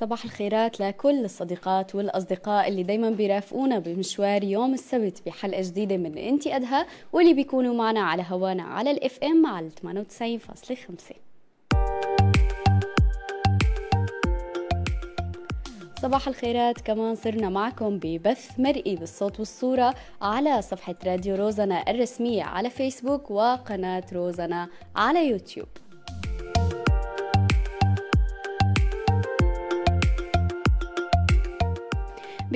صباح الخيرات لكل الصديقات والأصدقاء اللي دايما بيرافقونا بمشوار يوم السبت بحلقة جديدة من انتي أدهى واللي بيكونوا معنا على هوانا على الإف إم على 98.5 صباح الخيرات كمان صرنا معكم ببث مرئي بالصوت والصورة على صفحة راديو روزنا الرسمية على فيسبوك وقناة روزنا على يوتيوب.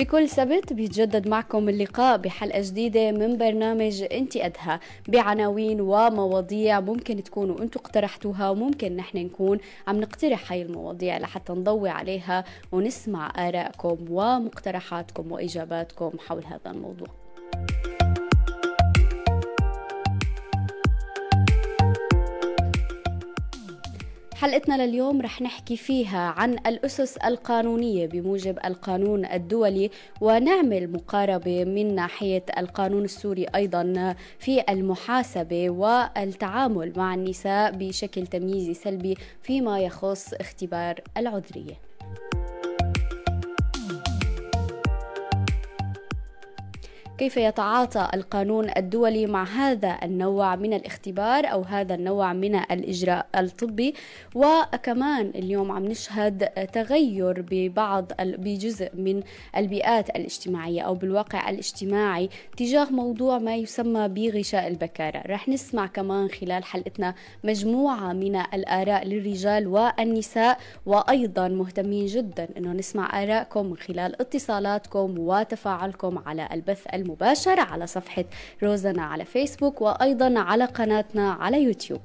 بكل سبت بيتجدد معكم اللقاء بحلقة جديدة من برنامج انت أدهى بعناوين ومواضيع ممكن تكونوا أنتم اقترحتوها وممكن نحن نكون عم نقترح هاي المواضيع لحتى نضوي عليها ونسمع آرائكم ومقترحاتكم وإجاباتكم حول هذا الموضوع. حلقتنا لليوم رح نحكي فيها عن الأسس القانونية بموجب القانون الدولي ونعمل مقاربة من ناحية القانون السوري أيضا في المحاسبة والتعامل مع النساء بشكل تمييزي سلبي فيما يخص اختبار العذرية. كيف يتعاطى القانون الدولي مع هذا النوع من الاختبار أو هذا النوع من الإجراء الطبي؟ وكمان اليوم عم نشهد تغير ببعض بجزء من البيئات الاجتماعية أو بالواقع الاجتماعي تجاه موضوع ما يسمى بغشاء البكارة. رح نسمع كمان خلال حلقتنا مجموعة من الآراء للرجال والنساء وأيضا مهتمين جدا إنه نسمع آرائكم من خلال اتصالاتكم وتفاعلكم على البث المباشر. مباشر على صفحة روزنا على فيسبوك وأيضا على قناتنا على يوتيوب.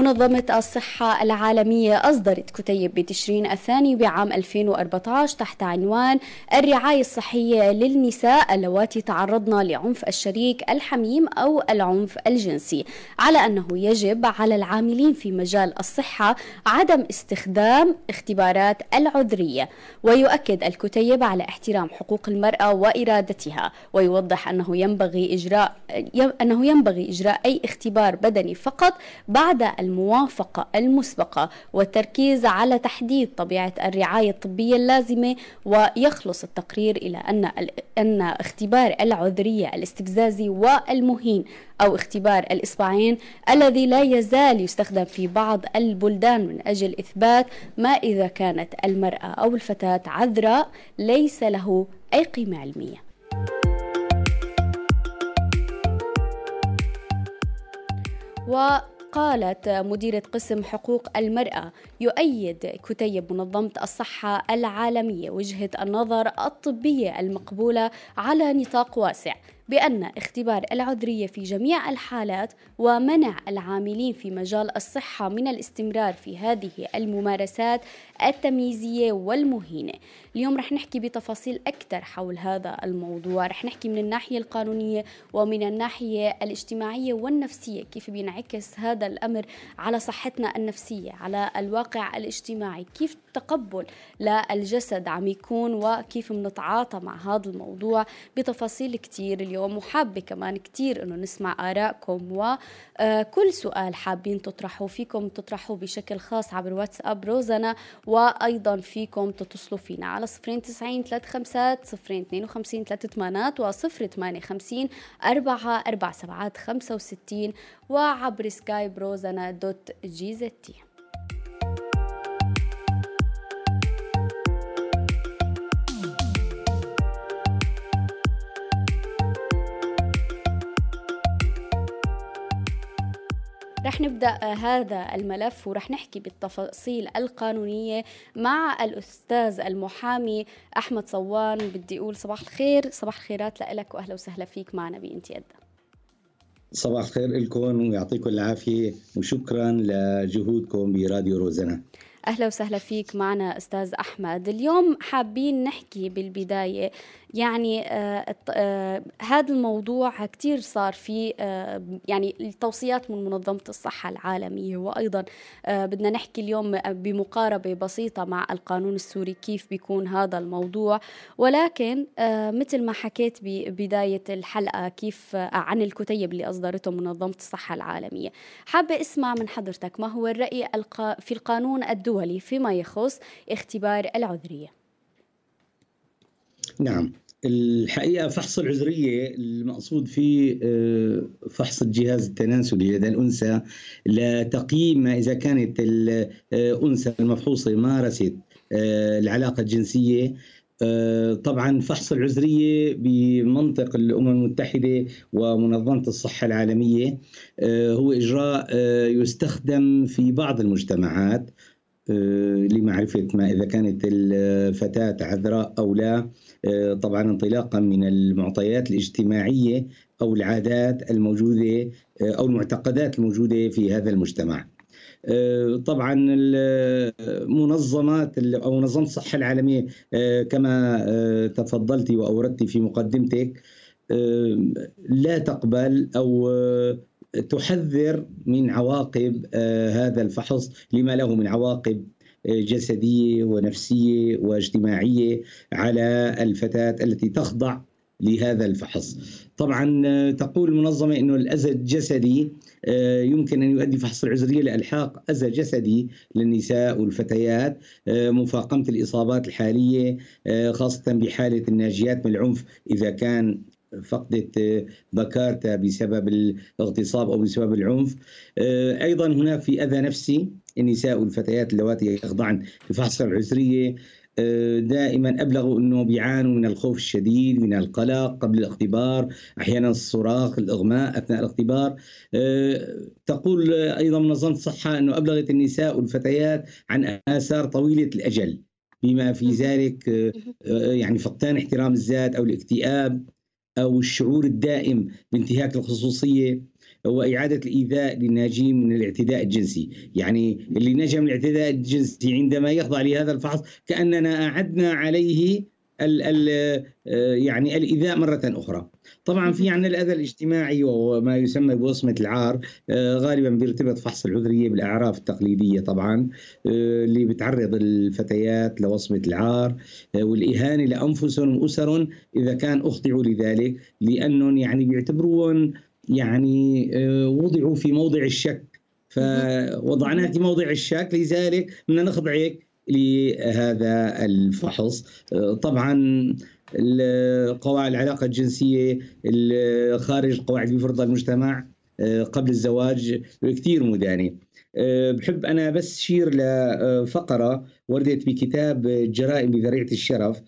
منظمة الصحة العالمية أصدرت كتيب بتشرين الثاني بعام 2014 تحت عنوان الرعاية الصحية للنساء اللواتي تعرضن لعنف الشريك الحميم أو العنف الجنسي على أنه يجب على العاملين في مجال الصحة عدم استخدام اختبارات العذرية. ويؤكد الكتيب على احترام حقوق المرأة وإرادتها ويوضح أنه ينبغي إجراء أنه ينبغي إجراء أي اختبار بدني فقط بعد الموافقة المسبقة والتركيز على تحديد طبيعة الرعاية الطبية اللازمة ويخلص التقرير إلى أن أن اختبار العذرية الاستفزازي والمهين أو اختبار الإصبعين الذي لا يزال يستخدم في بعض البلدان من أجل إثبات ما إذا كانت المرأة أو الفتاة عذراء ليس له أي قيمة علمية. و قالت مديرة قسم حقوق المرأة يؤيد كتيب منظمة الصحة العالمية وجهة النظر الطبية المقبولة على نطاق واسع. بأن اختبار العذرية في جميع الحالات ومنع العاملين في مجال الصحة من الاستمرار في هذه الممارسات التمييزية والمهينة. اليوم رح نحكي بتفاصيل أكثر حول هذا الموضوع. رح نحكي من الناحية القانونية ومن الناحية الاجتماعية والنفسية كيف بينعكس هذا الأمر على صحتنا النفسية على الواقع الاجتماعي. كيف التقبل للجسد عم يكون وكيف بنتعاطى مع هذا الموضوع؟ بتفاصيل كتير اليوم وحابة كمان كتير إنه نسمع آرائكم وكل سؤال حابين تطرحوا فيكم تطرحوا بشكل خاص عبر واتساب روزنا وأيضا فيكم تتصلوا فينا على 090 35 052 38 و 058 4 4 7 65 وعبر سكايب روزنا dot GZT رح نبدأ هذا الملف ورح نحكي بالتفاصيل القانونية مع الأستاذ المحامي أحمد صوان. بدي أقول صباح الخير. صباح الخيرات لك واهلا وسهلا فيك معنا بإنتي أدى. صباح الخير لكم ويعطيكم العافية وشكرا لجهودكم براديو روزنا. أهلا وسهلا فيك معنا أستاذ أحمد. اليوم حابين نحكي بالبداية يعني آه آه هذا الموضوع كثير صار في آه يعني التوصيات من منظمة الصحة العالمية. وأيضا بدنا نحكي اليوم بمقاربة بسيطة مع القانون السوري كيف بيكون هذا الموضوع. ولكن مثل ما حكيت ببداية الحلقة كيف عن الكتيب اللي أصدرته منظمة الصحة العالمية. حابة أسمع من حضرتك ما هو الرأي في القانون الدولي فيما يخص اختبار العذرية؟ نعم. الحقيقة فحص العذرية المقصود فيه آه، فحص الجهاز التناسلي لدى الأنثى لتقييم ما إذا كانت الأنثى المفحوصة مارست آه، العلاقة الجنسية. آه، طبعا فحص العذرية بمنطق الأمم المتحدة ومنظمة الصحة العالمية هو إجراء يستخدم في بعض المجتمعات لمعرفة ما إذا كانت الفتاة عذراء أو لا. طبعا انطلاقا من المعطيات الاجتماعية أو العادات الموجودة آه، أو المعتقدات الموجودة في هذا المجتمع. آه، طبعا المنظمات أو منظمة الصحة العالمية كما تفضلت وأوردت في مقدمتك لا تقبل أو تحذر من عواقب هذا الفحص لما له من عواقب جسدية ونفسية واجتماعية على الفتاة التي تخضع لهذا الفحص. طبعا تقول المنظمة إنه الأذى الجسدي آه، يمكن أن يؤدي فحص العذرية لإلحاق أذى جسدي للنساء والفتيات آه، مفاقمة الإصابات الحالية آه، خاصة بحالة الناجيات من العنف إذا كان فقدت بكارتها بسبب الاغتصاب أو بسبب العنف أيضا هناك في أذى نفسي النساء والفتيات اللواتي يخضعن لفحص العذريه دائما ابلغوا أنه بيعانوا من الخوف الشديد من القلق قبل الاختبار أحيانا الصراخ الإغماء أثناء الاختبار. تقول أيضا منظمة الصحة أنه أبلغت النساء والفتيات عن آثار طويلة الأجل بما في ذلك يعني فقدان احترام الذات أو الاكتئاب أو الشعور الدائم بانتهاك الخصوصيه وإعادة الإيذاء للناجين من الاعتداء الجنسي. يعني اللي نجا من الاعتداء الجنسي عندما يخضع لهذا الفحص كأننا أعدنا عليه ال ال يعني الإيذاء مرة أخرى. طبعا في عندنا الأذى الاجتماعي وهو ما يسمى بوصمة العار غالبا بيرتبط فحص العذرية بالأعراف التقليدية طبعا اللي بتعرض الفتيات لوصمة العار والإهانة لأنفسهم وأسرهم إذا كان أخضعوا لذلك لأنهم يعني بيعتبروهم يعني آه، وضعوا في موضع الشك. فوضعناك في موضع الشك لذلك بدنا نخضعك لهذا الفحص. آه، طبعا قواعد العلاقة الجنسية خارج قواعد بفرض المجتمع آه، قبل الزواج كثير مدانه بحب أنا بس شير لفقرة وردت بكتاب جرائم بذريعة الشرف.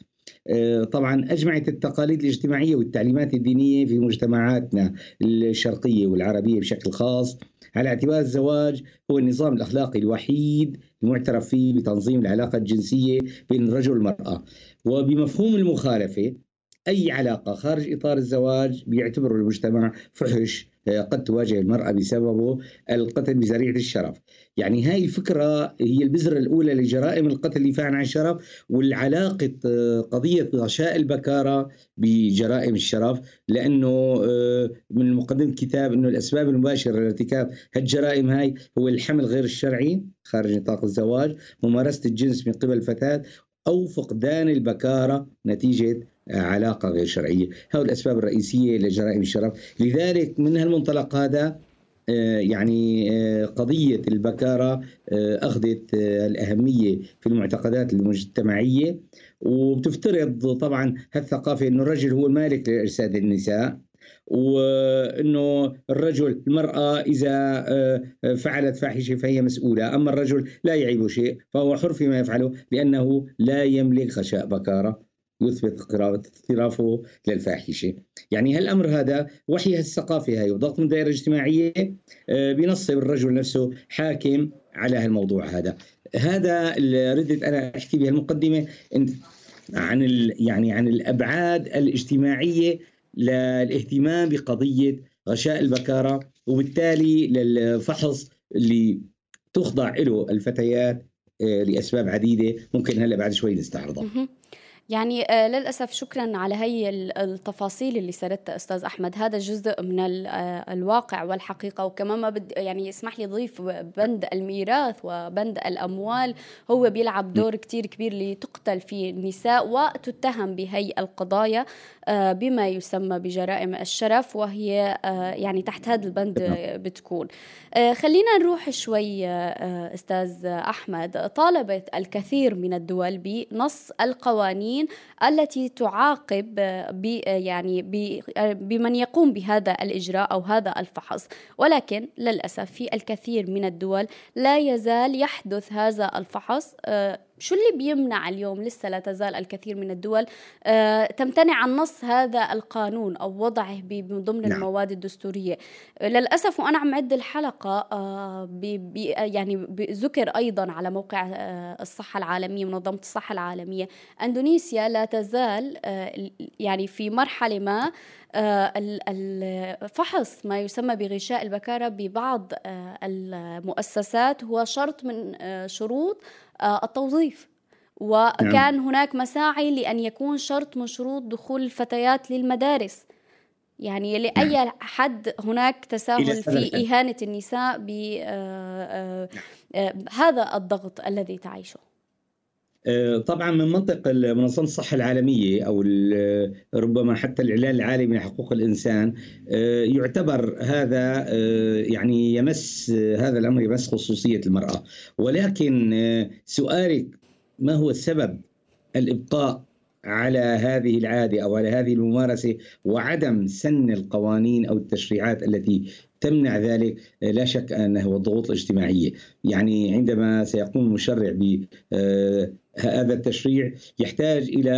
طبعا اجمعت التقاليد الاجتماعية والتعليمات الدينية في مجتمعاتنا الشرقية والعربية بشكل خاص على اعتبار الزواج هو النظام الأخلاقي الوحيد المعترف فيه بتنظيم العلاقة الجنسية بين الرجل والمرأة. وبمفهوم المخالفة أي علاقة خارج إطار الزواج بيعتبره المجتمع فحش قد تواجه المرأة بسببه القتل بذريعة الشرف. يعني هاي الفكرة هي البذرة الأولى لجرائم القتل اللي عن الشرف والعلاقة قضية غشاء البكارة بجرائم الشرف لأنه آه، من مقدمة الكتاب أنه الأسباب المباشرة لارتكاب هالجرائم هاي هو الحمل غير الشرعي خارج نطاق الزواج ممارسة الجنس من قبل الفتاة أو فقدان البكارة نتيجة علاقة غير شرعية. هؤلاء الأسباب الرئيسية لجرائم الشرف. لذلك من هالمنطلق هذا آه، يعني آه، قضية البكارة آه، أخذت الأهمية في المعتقدات المجتمعية. وبتفترض طبعا هالثقافة أنه الرجل هو المالك لأجساد النساء وإنه الرجل المرأة إذا فعلت فاحشة فهي مسؤولة، أما الرجل لا يعيب شيء فهو حر فيما يفعله لأنه لا يملك غشاء بكارة. يثبت اقترافه للفاحشة. يعني هالأمر هذا وحي هالثقافة هاي وضغط من دائرة اجتماعية آه، بينصب الرجل نفسه حاكم على هالموضوع هذا. هذا اللي ردت أنا أحكي بهالمقدمه عن يعني عن الأبعاد الاجتماعية للاهتمام بقضية غشاء البكارة وبالتالي للفحص اللي تخضع له الفتيات آه، لأسباب عديدة ممكن هلأ بعد شوي نستعرضها. يعني آه، للأسف شكرا على هي التفاصيل اللي سردتها أستاذ أحمد. هذا جزء من آه، الواقع والحقيقة. وكمان ما بد يعني اسمح لي ضيف بند الميراث وبند الأموال. هو بيلعب دور كتير كبير لتقتل فيه النساء وتتهم بهي القضايا آه، بما يسمى بجرائم الشرف. وهي يعني تحت هذا البند بتكون. خلينا نروح شوي أستاذ أحمد. طالبت الكثير من الدول بنص القوانين القوانين التي تعاقب يعني بمن يقوم بهذا الإجراء أو هذا الفحص. ولكن للأسف في الكثير من الدول لا يزال يحدث هذا الفحص آه، شو اللي بيمنع اليوم لسه لا تزال الكثير من الدول آه، تمتنع عن نص هذا القانون أو وضعه ضمن نعم. المواد الدستورية للأسف وأنا عم عد الحلقة آه، بي بي يعني ذكر أيضا على موقع آه، الصحة العالمية منظمة الصحة العالمية إندونيسيا لا تزال يعني في مرحلة ما الفحص ما يسمى بغشاء البكارة ببعض المؤسسات هو شرط من شروط آه، التوظيف. وكان نعم. هناك مساعي لأن يكون شرط من شروط دخول الفتيات للمدارس. يعني لأي نعم. حد هناك تساهل في إهانة النساء بهذا آه، آه، الضغط الذي تعيشه. طبعا من منطق منظمة الصحة العالمية أو ربما حتى الإعلان العالمي لحقوق الإنسان يعتبر هذا يعني يمس هذا الأمر يمس خصوصية المرأة. ولكن سؤالك ما هو السبب الإبقاء على هذه العادة أو على هذه الممارسة وعدم سن القوانين أو التشريعات التي تمنع ذلك؟ لا شك أنه الضغوط الاجتماعيه، يعني عندما سيقوم المشرع بهذا آه، التشريع يحتاج إلى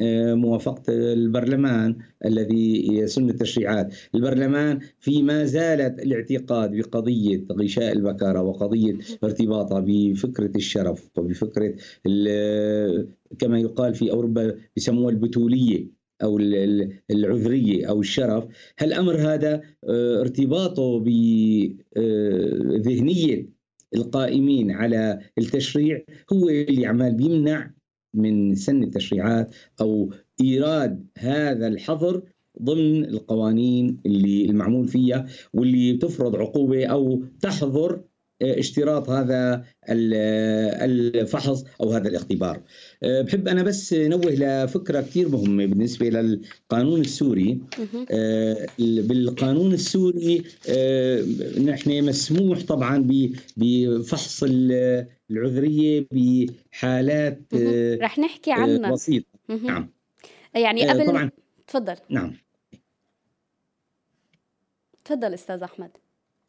آه، موافقة البرلمان الذي يسن التشريعات. البرلمان في ما زالت الاعتقاد بقضية غشاء البكارة وقضية ارتباطها بفكرة الشرف وبفكرة كما يقال في أوروبا يسموها البتولية أو العذرية أو الشرف. هالامر هذا آه، ارتباطه بذهنيه آه، القائمين على التشريع هو اللي عمال بيمنع من سن التشريعات أو إيراد هذا الحظر ضمن القوانين اللي المعمول فيها واللي تفرض عقوبة أو تحظر اشتراط هذا الفحص أو هذا الاختبار. أه، بحب أنا بس نوه لفكره كثير مهمة بالنسبة للقانون السوري. أه، بالقانون السوري أه، نحن مسموح طبعا بفحص العذرية بحالات رح نحكي عنها بسيطة. نعم. يعني قبل طبعا تفضل. نعم. تفضل أستاذ أحمد.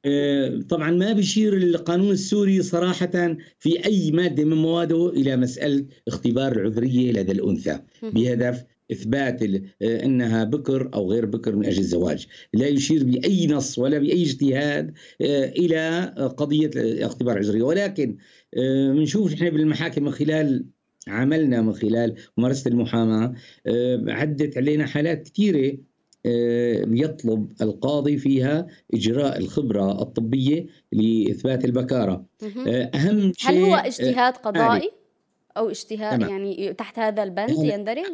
آه، طبعا ما بيشير القانون السوري صراحة في أي مادة من مواده إلى مسألة اختبار العذرية لدى الأنثى. بهدف إثبات آه، أنها بكر أو غير بكر من أجل الزواج. لا يشير بأي نص ولا بأي اجتهاد آه، إلى قضية اختبار العذرية. ولكن بنشوف نحن بالمحاكم من خلال عملنا من خلال ممارسة المحاماة عدت علينا حالات كثيرة يطلب القاضي فيها إجراء الخبرة الطبية لإثبات البكارة. آه، أهم شيء هل هو آه، اجتهاد قضائي؟ أو اجتهاد يعني تحت هذا البند يندرج؟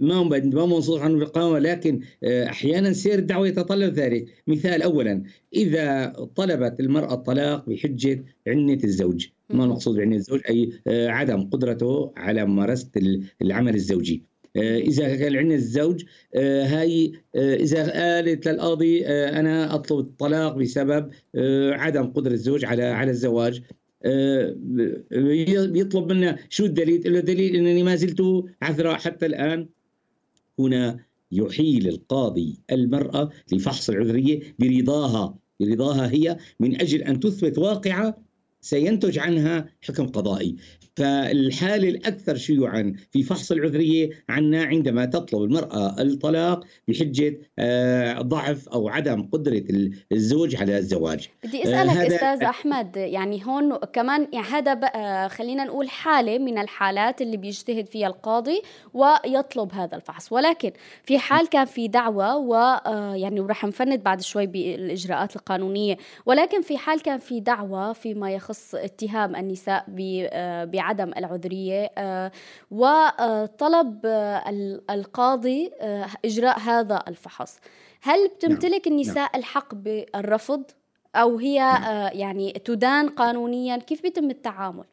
ما ما منصوص عنه بالقانون ولكن أحيانا سير الدعوة يتطلب ذلك، مثال اولا إذا طلبت المرأة الطلاق بحجة عنة الزوج، ما المقصود بعنة الزوج؟ أي عدم قدرته على ممارسة العمل الزوجي. آه، إذا كان عندنا الزوج آه، هاي آه، إذا قالت للقاضي أنا أطلب الطلاق بسبب عدم قدرة الزوج على على الزواج. بيطلب منا شو الدليل؟ له دليل إنني ما زلت عذراء حتى الآن. هنا يحيل القاضي المرأة لفحص العذرية برضاها برضاها هي من أجل أن تثبت واقعة سينتج عنها حكم قضائي. فالحالة الأكثر شيوعا في فحص العذرية عنا عندما تطلب المرأة الطلاق بحجة آه، ضعف أو عدم قدرة الزوج على الزواج. بدي أسألك آه أستاذ أحمد يعني هون كمان يعني هذا بقى خلينا نقول حالة من الحالات اللي بيجتهد فيها القاضي ويطلب هذا الفحص. ولكن في حال كان في دعوة ويعني ورح نفند بعد شوي بالإجراءات القانونية ولكن في حال كان في دعوة فيما يخص يخص اتهام النساء بعدم العذرية وطلب القاضي إجراء هذا الفحص هل نعم، بتمتلك النساء نعم. الحق بالرفض أو هي نعم. يعني تدان قانونيا كيف بيتم التعامل؟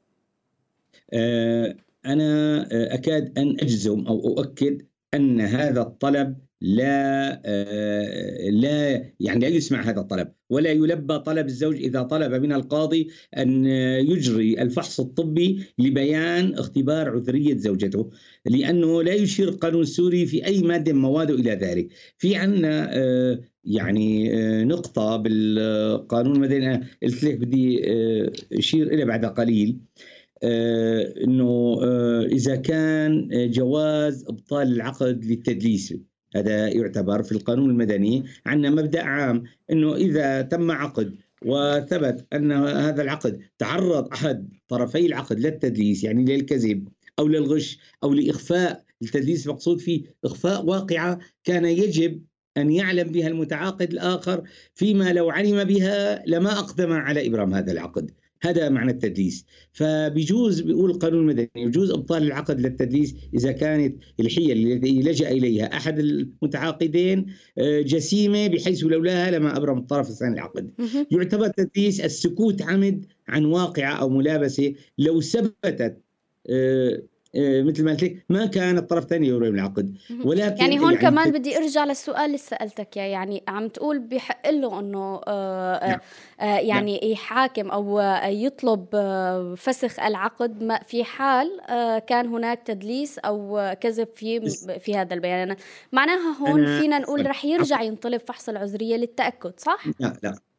أنا أكاد أن أجزم أو أؤكد أن هذا الطلب لا آه، لا يعني لا يسمع هذا الطلب ولا يلبى طلب الزوج إذا طلب من القاضي أن يجري الفحص الطبي لبيان اختبار عذرية زوجته لأنه لا يشير القانون السوري في أي مادة من مواده إلى ذلك. في عندنا آه، يعني آه، نقطة بالقانون المدني قلت لك بدي أشير إلى بعد قليل إنه إذا كان جواز إبطال العقد للتدليس. هذا يعتبر في القانون المدني عندنا مبدأ عام إنه إذا تم عقد وثبت أن هذا العقد تعرض أحد طرفي العقد للتدليس يعني للكذب أو للغش أو لإخفاء التدليس مقصود فيه إخفاء واقعة كان يجب أن يعلم بها المتعاقد الآخر فيما لو علم بها لما أقدم على إبرام هذا العقد. هذا معنى التدليس. فبيجوز بيقول القانون المدني يجوز إبطال العقد للتدليس إذا كانت الحيل التي لجأ إليها أحد المتعاقدين آه، جسيمة بحيث لولاها لما أبرم الطرف الثاني العقد. يعتبر التدليس السكوت عمد عن واقعة أو ملابسة لو ثبتت آه، مثل ما قلت لك ما كان الطرف الثاني يبرم العقد ولكن يعني هون يعني كمان بدي أرجع للسؤال اللي سألتك يا يعني عم تقول بحق له إنه آه نعم. آه يعني نعم. يحاكم أو يطلب آه فسخ العقد. ما في حال آه كان هناك تدليس أو كذب في في هذا البيان. معناها هون فينا نقول رح يرجع ينطلب فحص العذرية للتأكد صح؟ لا لا.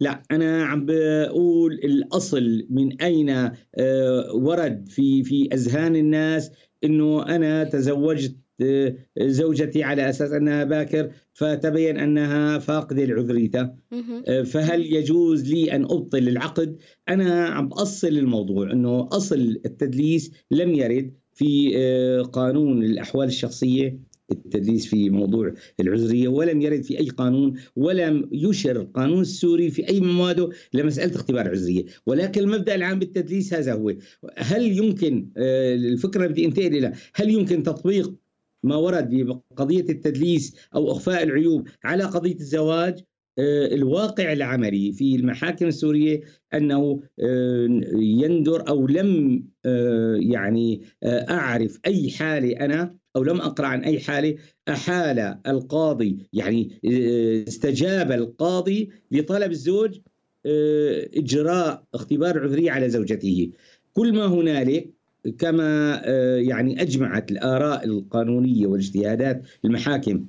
لا أنا عم بقول الأصل من أين آه، ورد في في أذهان الناس إنه أنا تزوجت آه، زوجتي على أساس أنها باكر فتبين أنها فاقده العذريته آه، فهل يجوز لي أن أبطل العقد؟ أنا عم بأصل الموضوع إنه أصل التدليس لم يرد في قانون الأحوال الشخصية. التدليس في موضوع العذرية ولم يرد في أي قانون ولم يشر القانون السوري في أي مواده لمسألة اختبار عذريه ولكن المبدأ العام بالتدليس هذا هو هل يمكن آه، الفكرة بدي انتقل إلى هل يمكن تطبيق ما ورد بقضيه التدليس أو إخفاء العيوب على قضية الزواج؟ آه، الواقع العملي في المحاكم السورية أنه آه، يندر أو لم يعني أعرف أي حالة أنا أو لم أقرأ عن أي حالة أحال القاضي يعني آه، استجاب القاضي لطلب الزوج آه، إجراء اختبار عذري على زوجته. كل ما هنالك كما آه، يعني أجمعت الآراء القانونية والاجتهادات المحاكم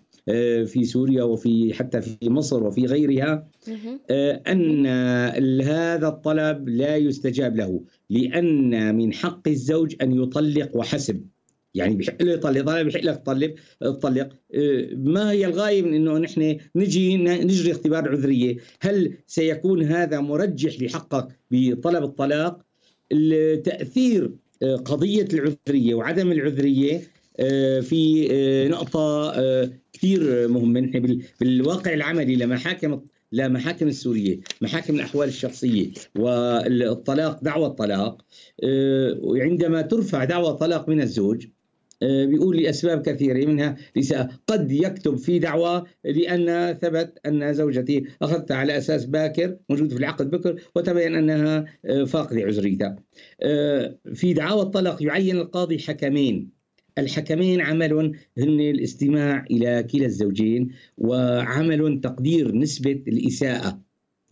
في سوريا وفي حتى في مصر وفي غيرها أن هذا الطلب لا يستجاب له لأن من حق الزوج أن يطلق وحسب. يعني بحق له يطلق طالب بحق لك تطلق تطلق. آه، ما هي الغاية من إنه نحن نجي نجري اختبار عذرية؟ هل سيكون هذا مرجح لحقك بطلب الطلاق؟ تاثير آه، قضية العذرية وعدم العذرية آه، في نقطة كثير مهمة. نحن بالواقع العملي لمحاكم لمحاكم السورية محاكم الأحوال الشخصية والطلاق دعوى الطلاق. عندما ترفع دعوى طلاق من الزوج بيقول لأسباب كثيرة منها قد يكتب في دعوى لأن ثبت أن زوجتي اخذتها على أساس باكر موجود في العقد بكر وتبين أنها آه، فاقدة عذريتها. آه، في دعاوى الطلاق يعين القاضي حكمين. الحكمين عمل هن الاستماع إلى كلا الزوجين وعمل تقدير نسبة الإساءة.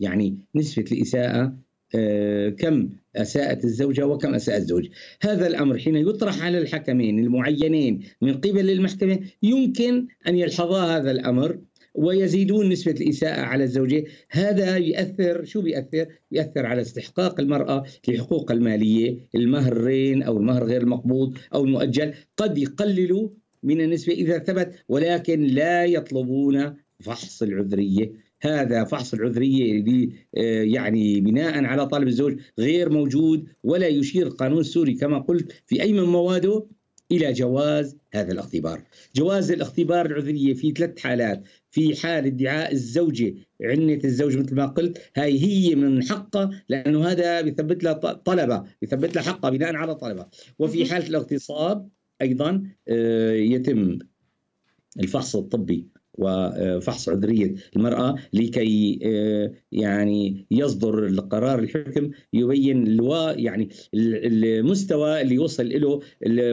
يعني نسبة الإساءة آه، كم؟ أساءت الزوجة وكم أساء الزوج. هذا الأمر حين يطرح على الحكمين المعينين من قبل المحكمة يمكن أن يلحظا هذا الأمر ويزيدون نسبة الإساءة على الزوجة. هذا يأثر شو بيأثر؟ يأثر على استحقاق المرأة لحقوق المالية المهرين أو المهر غير المقبوض أو المؤجل. قد يقللوا من النسبة إذا ثبت ولكن لا يطلبون فحص العذرية هذا فحص العذرية آه، يعني بناء على طالب الزوج غير موجود ولا يشير القانون السوري كما قلت في أي من مواده إلى جواز هذا الاختبار. جواز الاختبار العذرية في ثلاث حالات، في حال ادعاء الزوجة عنة الزوج مثل ما قلت هاي هي من حقها لأنه هذا بيثبت لها طلبة، بيثبت لها حقها بناء على طلبة، وفي حالة الاغتصاب أيضا آه، يتم الفحص الطبي. وفحص عذرية المرأة لكي آه، يعني يصدر القرار الحكم يبين الوا يعني المستوى اللي وصل له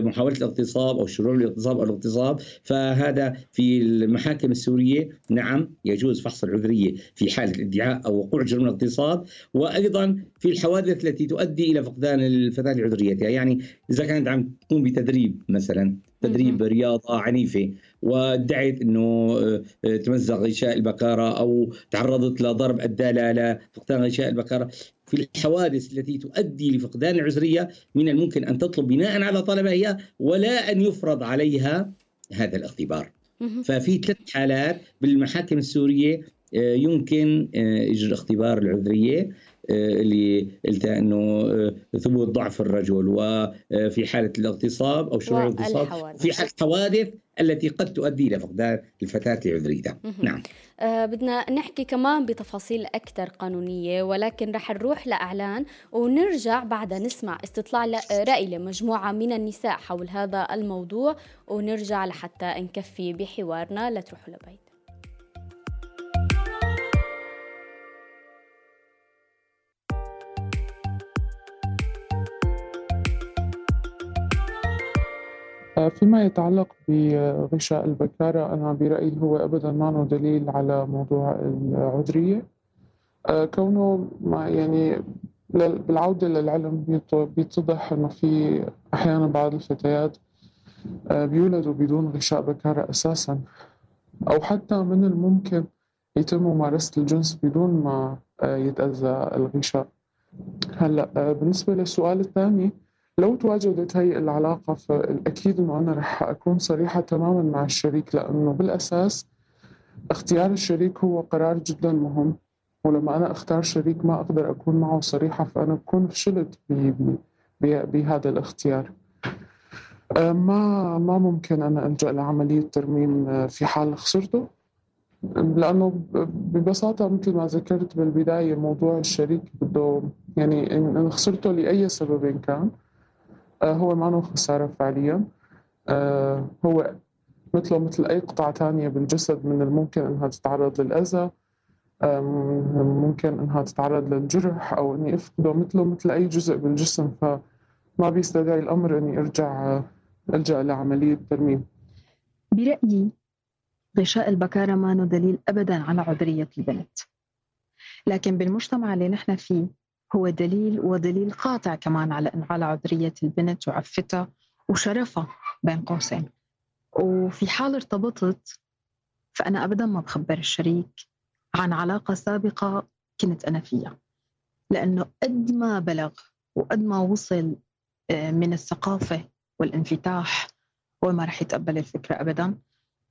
محاوله الاغتصاب أو شرور الاغتصاب أو الاغتصاب. فهذا في المحاكم السورية نعم يجوز فحص العذرية في حالة ادعاء أو وقوع جرم الاغتصاب. وأيضا في الحوادث التي تؤدي إلى فقدان الفتاة لعذريتها. يعني إذا كانت عم تقوم بتدريب مثلا تدريب رياضة عنيفة وادعت إنه آه، تمزق غشاء البكاره أو تعرضت لضرب ادى لها فقدان غشاء البكاره في الحوادث التي تؤدي لفقدان العذرية من الممكن أن تطلب بناء على طلبها هي ولا أن يفرض عليها هذا الاختبار. ففي ثلاث حالات بالمحاكم السورية آه، يمكن آه، إجراء اختبار العذرية اللي قلتها إنه ثبوت ضعف الرجل وفي حالة الاغتصاب أو شروع الاغتصاب في حالة حوادث التي قد تؤدي إلى فقدان الفتاة لعذريتها. نعم. آه بدنا نحكي كمان بتفاصيل أكثر قانونية ولكن رح نروح لإعلان ونرجع بعدها نسمع استطلاع رأي لمجموعة من النساء حول هذا الموضوع ونرجع لحتى نكفي بحوارنا. لا تروحوا لبعيد. فيما يتعلق بغشاء البكارة أنا برأيي هو أبدا ما دليل على موضوع العذرية. آه، كونه ما يعني بالعودة للعلم بيتضح أنه في أحيانا بعض الفتيات آه، بيولدوا بدون غشاء بكارة أساسا. أو حتى من الممكن يتم ممارسة الجنس بدون ما آه، يتأذى الغشاء. هلأ بالنسبة للسؤال الثاني لو تواجدت هي العلاقة فالأكيد إنه أنا رح أكون صريحة تماما مع الشريك لأنه بالأساس اختيار الشريك هو قرار جدا مهم. ولما أنا أختار شريك ما أقدر أكون معه صريحة فأنا بكون فشلت بهذا الاختيار. أه، ما ما ممكن أنا ألجأ لعملية ترميم أه، في حال خسرته؟ لأنه ببساطة مثل ما ذكرت بالبداية موضوع الشريك بده يعني إن خسرته لأي سبب كان هو ما خسارة فعليا. آه، هو مثله مثل أي قطعة تانية بالجسد من الممكن إنها تتعرض للأذى ممكن إنها تتعرض للجرح أو إني أفقده مثله مثل أي جزء بالجسم فما بيستدعي الأمر إني أرجع ألجأ لعملية ترميم برأيي غشاء البكارة ما دليل أبدا على عذرية البنت. لكن بالمجتمع اللي نحن فيه هو دليل ودليل قاطع كمان على على عذرية البنت وعفتها وشرفها بين قوسين. وفي حال ارتبطت فأنا أبدا ما بخبر الشريك عن علاقة سابقة كنت أنا فيها. لأنه قد ما بلغ وقد ما وصل آه، من الثقافة والانفتاح هو ما رح يتقبل الفكرة أبدا.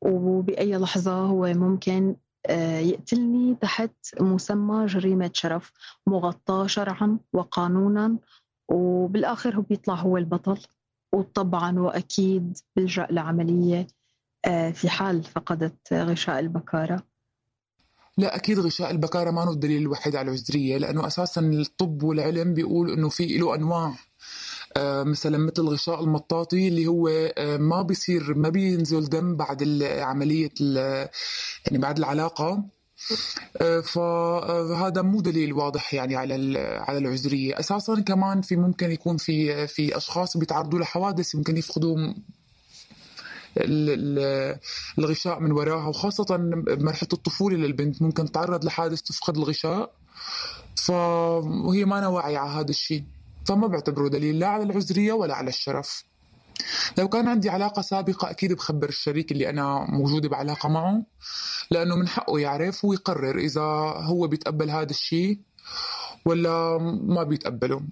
وبأي لحظة هو ممكن يقتلني تحت مسمى جريمة شرف مغطاة شرعا وقانونا وبالآخر هو بيطلع هو البطل. وطبعا وأكيد بلجأ لعملية آه، في حال فقدت غشاء البكارة. لا أكيد غشاء البكارة ما هو الدليل الوحيد على العذرية لأنه أساسا الطب والعلم بيقول إنه في له أنواع آه، مثلا مثل الغشاء المطاطي اللي هو آه، ما بيصير ما بينزل دم بعد عملية يعني بعد العلاقة. آه، فهذا مو دليل واضح يعني على على العذرية. أساسا كمان في ممكن يكون في في أشخاص بيتعرضوا لحوادث ممكن يفقدوا الغشاء من وراها. وخاصة بمرحلة الطفولة للبنت ممكن تتعرض لحادث تفقد الغشاء. فهي ما واعية على هذا الشيء. فما بعتبره دليل لا على العذرية ولا على الشرف. لو كان عندي علاقة سابقة أكيد بخبر الشريك اللي أنا موجودة بعلاقة معه لأنه من حقه يعرف ويقرر إذا هو بيتقبل هذا الشيء ولا ما بيتقبله.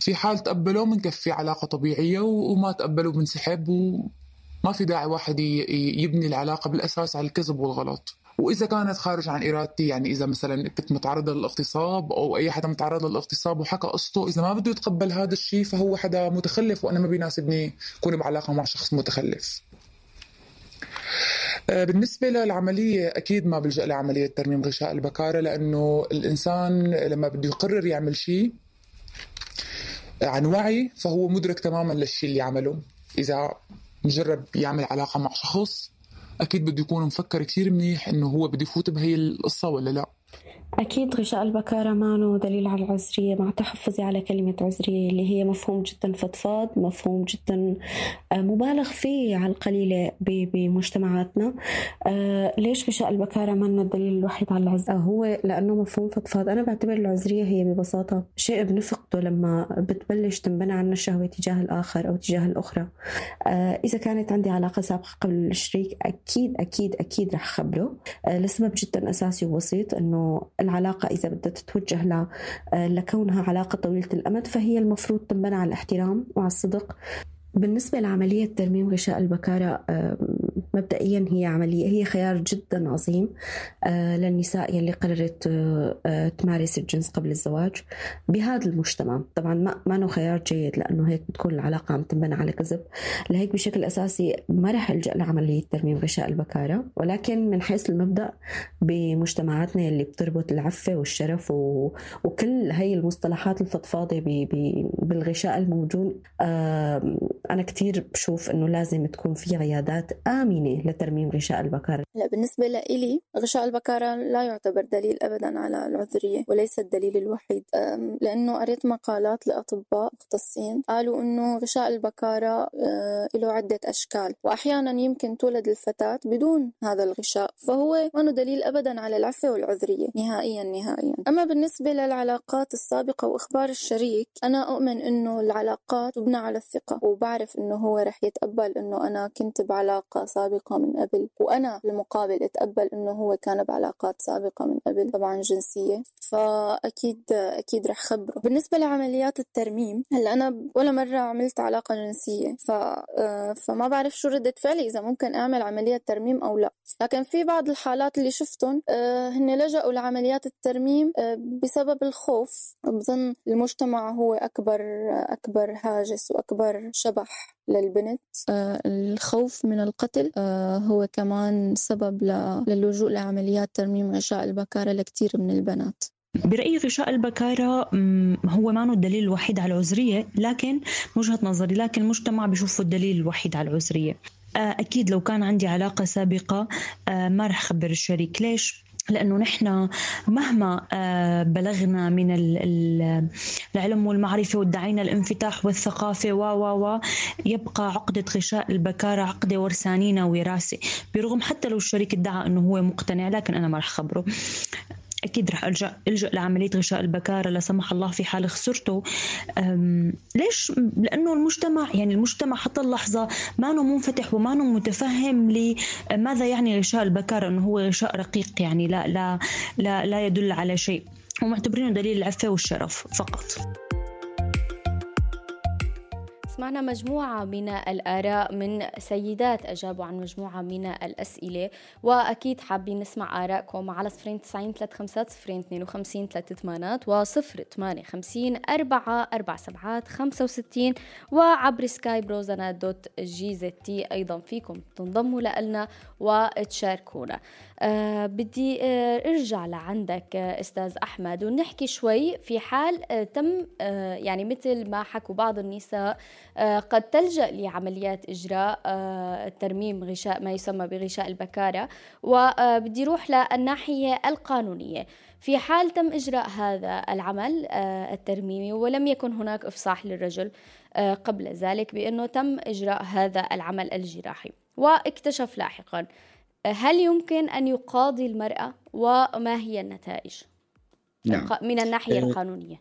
في حال تقبله بنكفي علاقة طبيعية وما تقبله بنسحب وما في داعي واحد يبني العلاقة بالأساس على الكذب والغلط. وإذا كانت خارج عن إرادتي يعني إذا مثلا كنت متعرضه للاغتصاب أو أي حدا متعرض للاغتصاب وحكى قصته إذا ما بده يتقبل هذا الشيء فهو حدا متخلف وأنا ما بيناسبني اكون بعلاقة مع شخص متخلف. آه، بالنسبة للعملية أكيد ما بلجأ لعملية ترميم غشاء البكارة لأنه الإنسان لما بده يقرر يعمل شيء عن وعي فهو مدرك تماما للشيء اللي عمله إذا مجرب يعمل علاقة مع شخص أكيد بده يكون مفكر كثير منيح إنه هو بده يفوت بهي القصة ولا لا. أكيد غشاء البكارة ما دليل على العذرية مع تحفظي على كلمة عذرية اللي هي مفهوم جدا فضفاض مفهوم جدا آه، مبالغ فيه على القليلة بمجتمعاتنا. آه، ليش غشاء البكارة ما الدليل الوحيد على العذرية هو لأنه مفهوم فضفاض. أنا بعتبر العذرية هي ببساطة شيء بنفقده لما بتبلش تنبنى عنا الشهوة تجاه الآخر أو تجاه الأخرى. آه، إذا كانت عندي علاقة سابقة قبل الشريك أكيد أكيد أكيد رح خبره لسبب جدا أساسي وبسيط أنه العلاقة إذا بدها تتوجه لكونها علاقة طويلة الأمد فهي المفروض تنبنى على الاحترام وعلى الصدق. بالنسبة لعملية ترميم غشاء البكارة مبدئيا هي عملية هي خيار جدا عظيم آه، للنساء يلي قررت آه، آه، تمارس الجنس قبل الزواج بهذا المجتمع. طبعا ما ما خيار جيد لأنه هيك بتكون العلاقة عم تنبنى على كذب. لهيك بشكل أساسي ما رح ألجأ لعملية ترميم غشاء البكارة ولكن من حيث المبدأ بمجتمعاتنا يلي بتربط العفة والشرف و... وكل هي المصطلحات الفضفاضة ب... ب... بالغشاء الموجود. أنا كثير بشوف إنه لازم تكون في عيادات آمنة لترميم غشاء البكارة لا بالنسبة لإلي غشاء البكارة لا يعتبر دليل أبدا على العذرية وليس الدليل الوحيد. لأنه قريت مقالات لأطباء مختصين قالوا إنه غشاء البكارة آه، له عدة أشكال وأحيانا يمكن تولد الفتاة بدون هذا الغشاء فهو ما دليل أبدا على العفة والعذرية نهائيا نهائيا. أما بالنسبة للعلاقات السابقة وإخبار الشريك أنا أؤمن إنه العلاقات تبنى على الثقة وبعرف إنه هو رح يتقبل إنه أنا كنت بعلاقة سابقة من قبل وأنا بالمقابل أتقبل إنه هو كان بعلاقات سابقة من قبل طبعا جنسية. فأكيد أكيد رح خبره. بالنسبة لعمليات الترميم هلأ أنا ولا مرة عملت علاقة جنسية. ف... فما بعرف شو ردة فعلي إذا ممكن أعمل عملية ترميم أو لا. لكن في بعض الحالات اللي شفتهم هن لجأوا لعمليات الترميم بسبب الخوف. بظن المجتمع هو أكبر أكبر هاجس وأكبر شبح للبنت. آه الخوف من القتل آه هو كمان سبب للجوء لعمليات ترميم غشاء البكارة لكثير من البنات. برأيي غشاء البكارة هو ما الدليل الوحيد على العذرية لكن وجهة نظري لكن المجتمع بيشوفه الدليل الوحيد على العذرية. آه، أكيد لو كان عندي علاقة سابقة آه، ما رح أخبر الشريك. ليش؟ لأنه نحن مهما آه، بلغنا من العلم والمعرفة وادعينا الانفتاح والثقافة و و و يبقى عقدة غشاء البكارة عقدة ورثانينا وراثة. برغم حتى لو الشريك ادعى أنه هو مقتنع لكن أنا ما رح خبره. أكيد رح الجا ألجأ لعملية غشاء البكارة لا سمح الله في حال خسرته. ليش؟ لأنه المجتمع يعني المجتمع حتى اللحظة ما منفتح وما متفهم لماذا يعني غشاء البكارة؟ إنه هو غشاء رقيق يعني لا لا لا, لا يدل على شيء. ومعتبرينه دليل العفة والشرف فقط. سمعنا مجموعة من الآراء من سيدات أجابوا عن مجموعة من الأسئلة وأكيد حابين نسمع آرائكم على صفرين تسعين ثلاث خمسات صفرين اثنين وخمسين ثلاث ثمانات وصفر ثمانية خمسين أربعة أربع سبعات خمسة وستين وعبر سكايب روزنا dot GZT أيضا فيكم تنضموا لنا وتشاركونا. بدي آه ارجع لعندك آه أستاذ أحمد ونحكي شوي في حال آه تم آه يعني مثل ما حكوا بعض النساء آه قد تلجأ لعمليات إجراء آه ترميم غشاء ما يسمى بغشاء البكارة وبدي آه أروح للناحية القانونية. في حال تم إجراء هذا العمل آه الترميمي ولم يكن هناك إفصاح للرجل آه قبل ذلك بأنه تم إجراء هذا العمل الجراحي واكتشف لاحقا. هل يمكن أن يقاضي المرأة وما هي النتائج؟ نعم. من الناحية أه القانونية.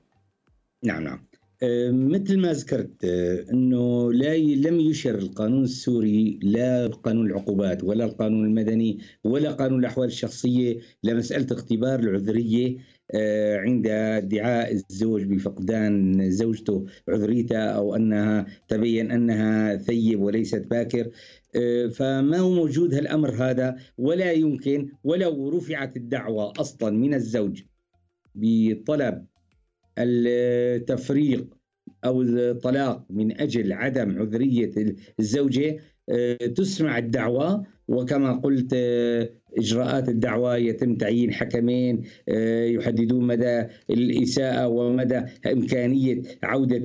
نعم نعم. أه مثل ما ذكرت أه إنه لا لم يشر القانون السوري لا قانون العقوبات ولا القانون المدني ولا قانون الأحوال الشخصية لمسألة اختبار العذرية. عند ادعاء الزوج بفقدان زوجته عذريته أو أنها تبين أنها ثيب وليست باكر. فما هو موجود هالأمر هذا؟ ولا يمكن ولو رفعت الدعوة أصلا من الزوج بطلب التفريق أو الطلاق من أجل عدم عذرية الزوجه تسمع الدعوة. وكما قلت آه، إجراءات الدعوة يتم تعيين حكمين آه، يحددون مدى الإساءة ومدى إمكانية عودة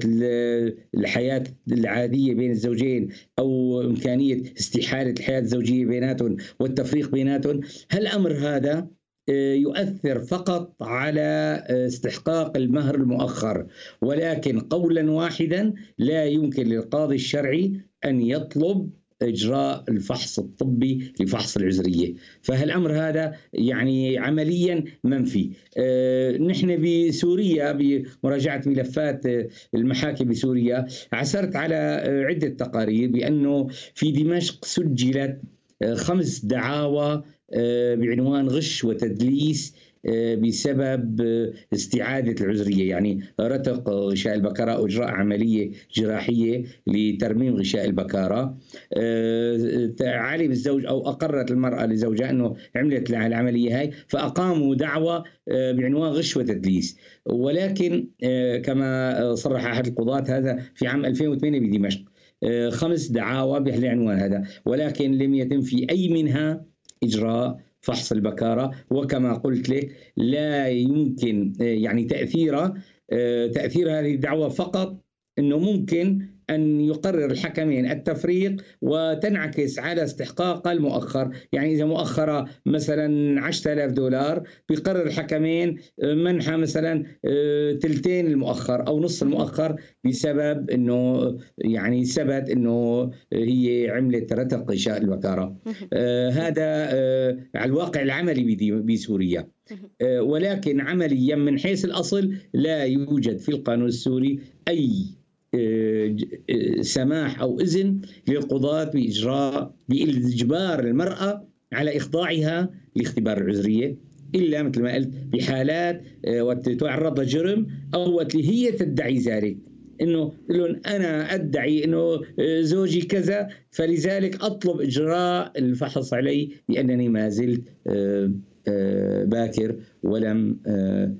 الحياة العادية بين الزوجين أو إمكانية استحالة الحياة الزوجية بيناتهم والتفريق بيناتهم. هالأمر هذا آه، يؤثر فقط على استحقاق المهر المؤخر ولكن قولا واحدا لا يمكن للقاضي الشرعي أن يطلب إجراء الفحص الطبي لفحص العذرية. فهالأمر هذا يعني عمليا منفي. أه نحن بسوريا بمراجعة ملفات المحاكم بسوريا عثرت على عدة تقارير بأنه في دمشق سجلت آه، خمس دعاوى آه، بعنوان غش وتدليس آه، بسبب آه، استعادة العذرية. يعني رتق غشاء البكارة أو إجراء عملية جراحية لترميم غشاء البكارة. آه، علم الزوج أو أقرت المرأة لزوجها أنه عملت العملية هاي فأقاموا دعوة بعنوان غش وتدليس ولكن كما صرح أحد القضاة هذا في عام 2008 بدمشق. خمس دعاوى بهالعنوان هذا. ولكن لم يتم في أي منها إجراء فحص البكارة. وكما قلت لك لا يمكن آه، يعني تأثيره آه، تأثير هذه الدعوة فقط إنه ممكن أن يقرر الحكمين التفريق وتنعكس على استحقاق المؤخر. يعني إذا مؤخرة مثلا 10000 دولار بيقرر الحكمين منحها مثلا آه، المؤخر أو نصف المؤخر بسبب أنه يعني ثبت أنه هي عملت رتق غشاء الوكارة آه هذا آه على الواقع العملي بسوريا. آه ولكن عمليا من حيث الأصل لا يوجد في القانون السوري أي سماح أو إذن للقضاة بإجراء بإجبار المرأة على إخضاعها لاختبار العذرية. إلا مثل ما قلت بحالات آه، وتعرض لجرم أو هي تدعي ذلك. إنه لهم أنا أدعي إنه آه، زوجي كذا فلذلك أطلب إجراء الفحص علي لانني ما زلت آه، باكر ولم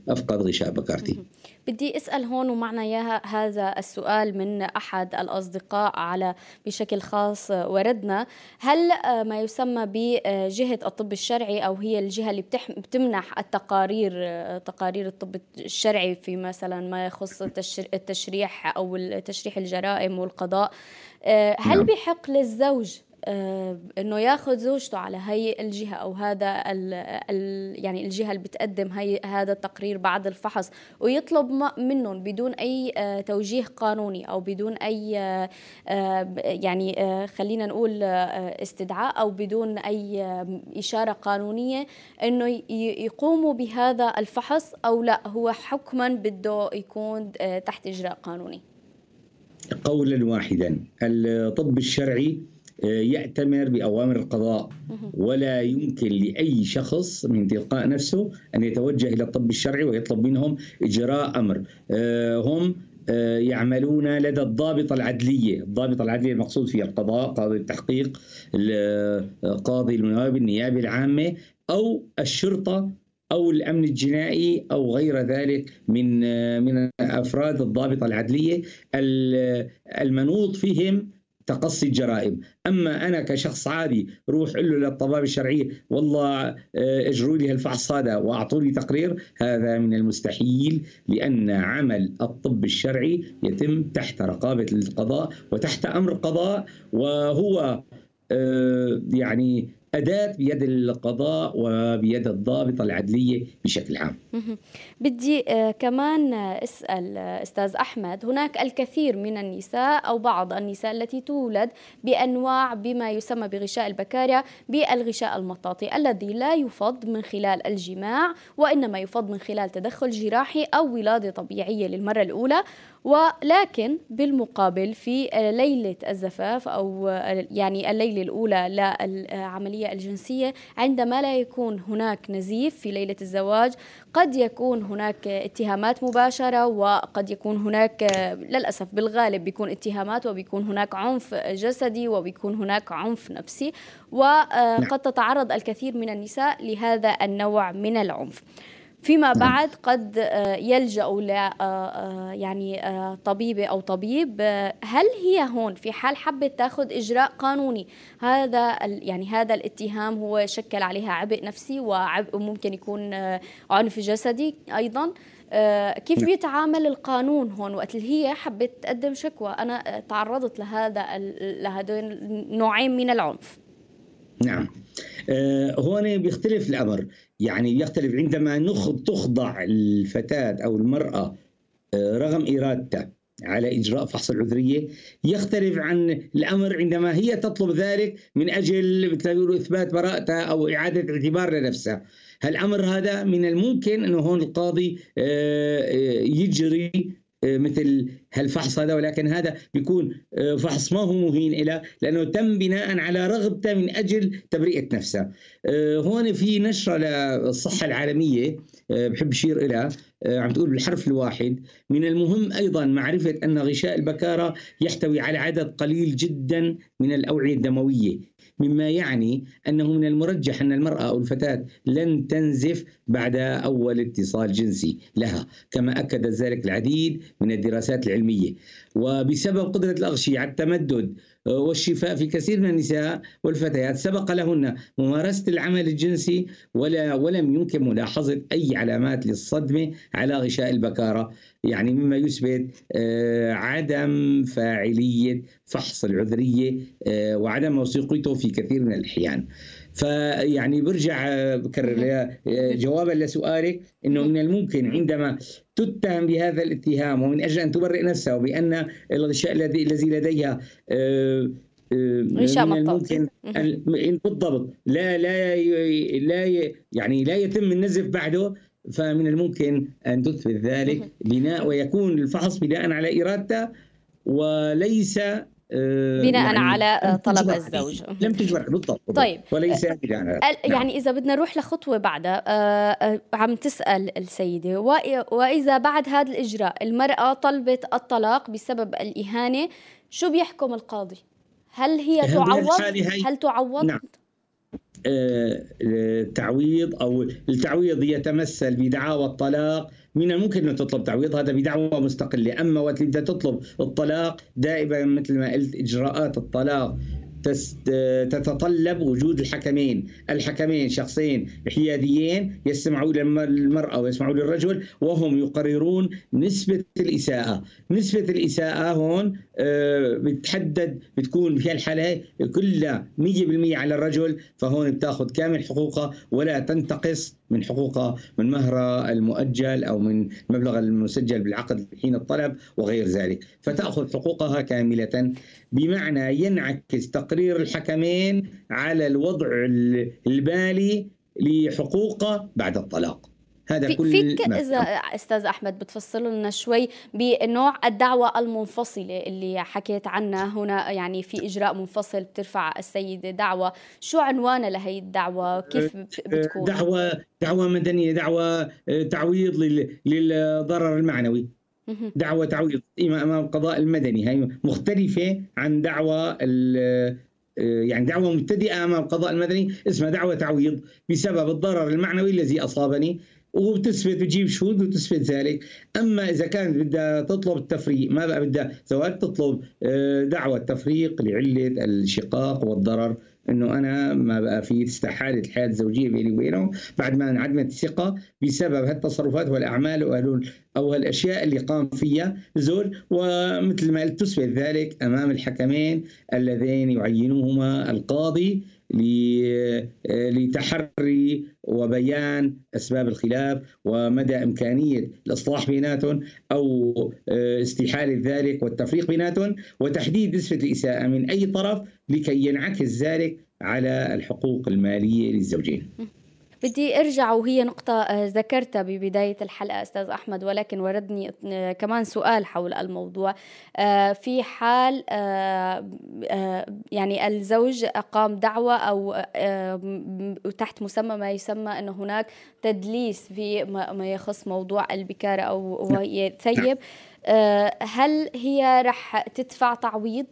أفقد غشاء بكارتي. بدي أسأل هون ومعنا إياها هذا السؤال من أحد الأصدقاء على بشكل خاص وردنا هل ما يسمى بجهة الطب الشرعي أو هي الجهة اللي بتمنح التقارير تقارير الطب الشرعي في مثلا ما يخص التشريح أو تشريح الجرائم والقضاء هل نعم. بحق للزوج آه، إنه ياخذ زوجته على هي الجهة أو هذا ال ال يعني الجهة اللي بتقدم هي هذا التقرير بعد الفحص ويطلب منهم بدون أي آه، توجيه قانوني أو بدون أي آه، يعني خلينا نقول استدعاء أو بدون أي إشارة قانونية إنه يقوموا بهذا الفحص أو لا هو حكما بده يكون تحت إجراء قانوني. قولا واحدا الطب الشرعي يأتمر بأوامر القضاء. ولا يمكن لأي شخص من تلقاء نفسه أن يتوجه إلى الطب الشرعي ويطلب منهم إجراء أمر. آه، هم آه، يعملون لدى الضابطة العدلية. الضابطة العدلية المقصود فيها القضاء قاضي التحقيق قاضي النواب النيابة العامة أو الشرطة أو الأمن الجنائي أو غير ذلك من آه، من أفراد الضابطه العدلية. المنوط فيهم تقصي الجرائم. أما أنا كشخص عادي روح له للطبابة الشرعية والله آه، اجروا لي الفحص هذا وأعطوا لي تقرير هذا من المستحيل لأن عمل الطب الشرعي يتم تحت رقابة القضاء وتحت أمر القضاء وهو آه، يعني أداة بيد القضاء وبيد الضابطة العدلية بشكل عام. بدي آه، كمان أسأل آه، أستاذ أحمد هناك الكثير من النساء أو بعض النساء التي تولد بأنواع بما يسمى بغشاء البكاريا بالغشاء المطاطي الذي لا يفض من خلال الجماع وإنما يفض من خلال تدخل جراحي أو ولادة طبيعية للمرة الأولى. ولكن بالمقابل في ليلة الزفاف أو يعني الليلة الأولى للعملية الجنسية عندما لا يكون هناك نزيف في ليلة الزواج قد يكون هناك اتهامات مباشرة وقد يكون هناك للأسف بالغالب بيكون اتهامات وبيكون هناك عنف جسدي وبيكون هناك عنف نفسي وقد نعم. تتعرض الكثير من النساء لهذا النوع من العنف فيما نعم. بعد قد يلجأوا ل يعني طبيبة أو طبيب. هل هي هون في حال حبت تأخذ إجراء قانوني؟ هذا يعني هذا الاتهام هو شكل عليها عبء نفسي وعبء ممكن يكون عنف جسدي أيضا. كيف نعم. بيتعامل القانون هون وقت اللي هي حبت تقدم شكوى؟ أنا تعرضت لهذا لهذول النوعين من العنف. نعم. هون بيختلف الأمر. يعني يختلف. عندما تخضع الفتاة أو المرأة آه، رغم إرادتها على إجراء فحص العذرية يختلف عن الأمر عندما هي تطلب ذلك من أجل إثبات براءتها أو إعادة اعتبار لنفسها. هالأمر هذا من الممكن أنه هون القاضي آه، آه، يجري مثل هالفحص هذا ولكن هذا بيكون فحص ما هو مهين إلى لأنه تم بناء على رغبته من أجل تبرئة نفسه. هون في نشرة للصحة العالمية بحب أشير إلى عم تقول بالحرف الواحد. من المهم أيضا معرفة أن غشاء البكارة يحتوي على عدد قليل جدا من الأوعية الدموية مما يعني أنه من المرجح أن المرأة أو الفتاة لن تنزف بعد أول اتصال جنسي لها كما أكد ذلك العديد من الدراسات العلمية. وبسبب قدرة الأغشية على التمدد والشفاء في كثير من النساء والفتيات. سبق لهن ممارسة العمل الجنسي ولا ولم يمكن ملاحظة أي علامات للصدمة على غشاء البكارة يعني مما يثبت آه، عدم فاعلية فحص العذرية آه، وعدم موثوقيته في كثير من الأحيان. فيعني برجع آه، بكرر جوابا لسؤالك إنه من الممكن عندما تتهم بهذا الاتهام ومن أجل أن تبرئ نفسها وبان الغشاء الذي الذي لديها غشاء من الممكن بالضبط لا لا لا يعني لا يتم النزف بعده فمن الممكن أن تثبت ذلك بناء ويكون الفحص بناء على إرادته وليس آه، بناء يعني على طلب الزوج. لم تجبر بالضبط. طيب وليس آه، يعني, يعني إذا بدنا نروح لخطوة بعدها آه، عم تسأل السيدة وإذا بعد هذا الإجراء المرأة طلبت الطلاق بسبب الإهانة شو بيحكم القاضي؟ هل هي تعوض؟ هل تعوض؟ نعم. التعويض أو التعويض يتمثل بدعاوى الطلاق من الممكن أن تطلب تعويض. هذا بدعوى مستقلة. أما وقت انت تطلب الطلاق دائما مثل ما قلت إجراءات الطلاق تتطلب وجود الحكمين. الحكمين شخصين حياديين يستمعوا للمرأة ويسمعوا للرجل وهم يقررون نسبة الإساءة. نسبة الإساءة هون آه، بتحدد بتكون في الحالة كلها 100% على الرجل فهون بتاخذ كامل حقوقها ولا تنتقص من حقوقها من مهرها المؤجل أو من المبلغ المسجل بالعقد حين الطلب وغير ذلك. فتأخذ حقوقها كاملة. بمعنى ينعكس تقرير الحكمين على الوضع المالي لحقوقها بعد الطلاق. هذا كل فيك إذا أستاذ أحمد بتفصل لنا شوي بنوع الدعوة المنفصلة اللي حكيت عنها. هنا يعني في إجراء منفصل بترفع السيدة دعوة. شو عنوانها لهي الدعوة؟ كيف أه، بتكون؟ دعوه دعوة مدنية دعوة أه، تعويض للضرر المعنوي. دعوة تعويض امام القضاء المدني. هي مختلفة عن دعوة أه، يعني دعوة مبتدئة أمام القضاء المدني. اسمها دعوة تعويض بسبب الضرر المعنوي الذي أصابني. وبتثبت بتجيب شهود وتثبت ذلك. أما إذا كانت بدها تطلب التفريق ما بقى بدها زواج تطلب آه، دعوة تفريق لعلة الشقاق والضرر إنه أنا ما بقى في استحالة الحياة الزوجية بيني وبينه بعد ما انعدمت الثقة بسبب هالتصرفات والأعمال أو الاشياء اللي قام فيها زول ومثل ما قلت تثبت ذلك أمام الحكمين اللذين يعينوهما القاضي لتحري وبيان أسباب الخلاف ومدى إمكانية الإصلاح بيناتهم أو آه، استحالة ذلك والتفريق بيناتهم وتحديد نسبة الإساءة من أي طرف لكي ينعكس ذلك على الحقوق المالية للزوجين. بدي أرجع وهي نقطة آه، ذكرتها ببداية الحلقة أستاذ أحمد ولكن وردني آه، كمان سؤال حول الموضوع. آه، في حال يعني الزوج أقام دعوة أو تحت مسمى ما يسمى إنه هناك تدليس في ما يخص موضوع البكارة أو وهي ثيب هل هي رح تدفع تعويض؟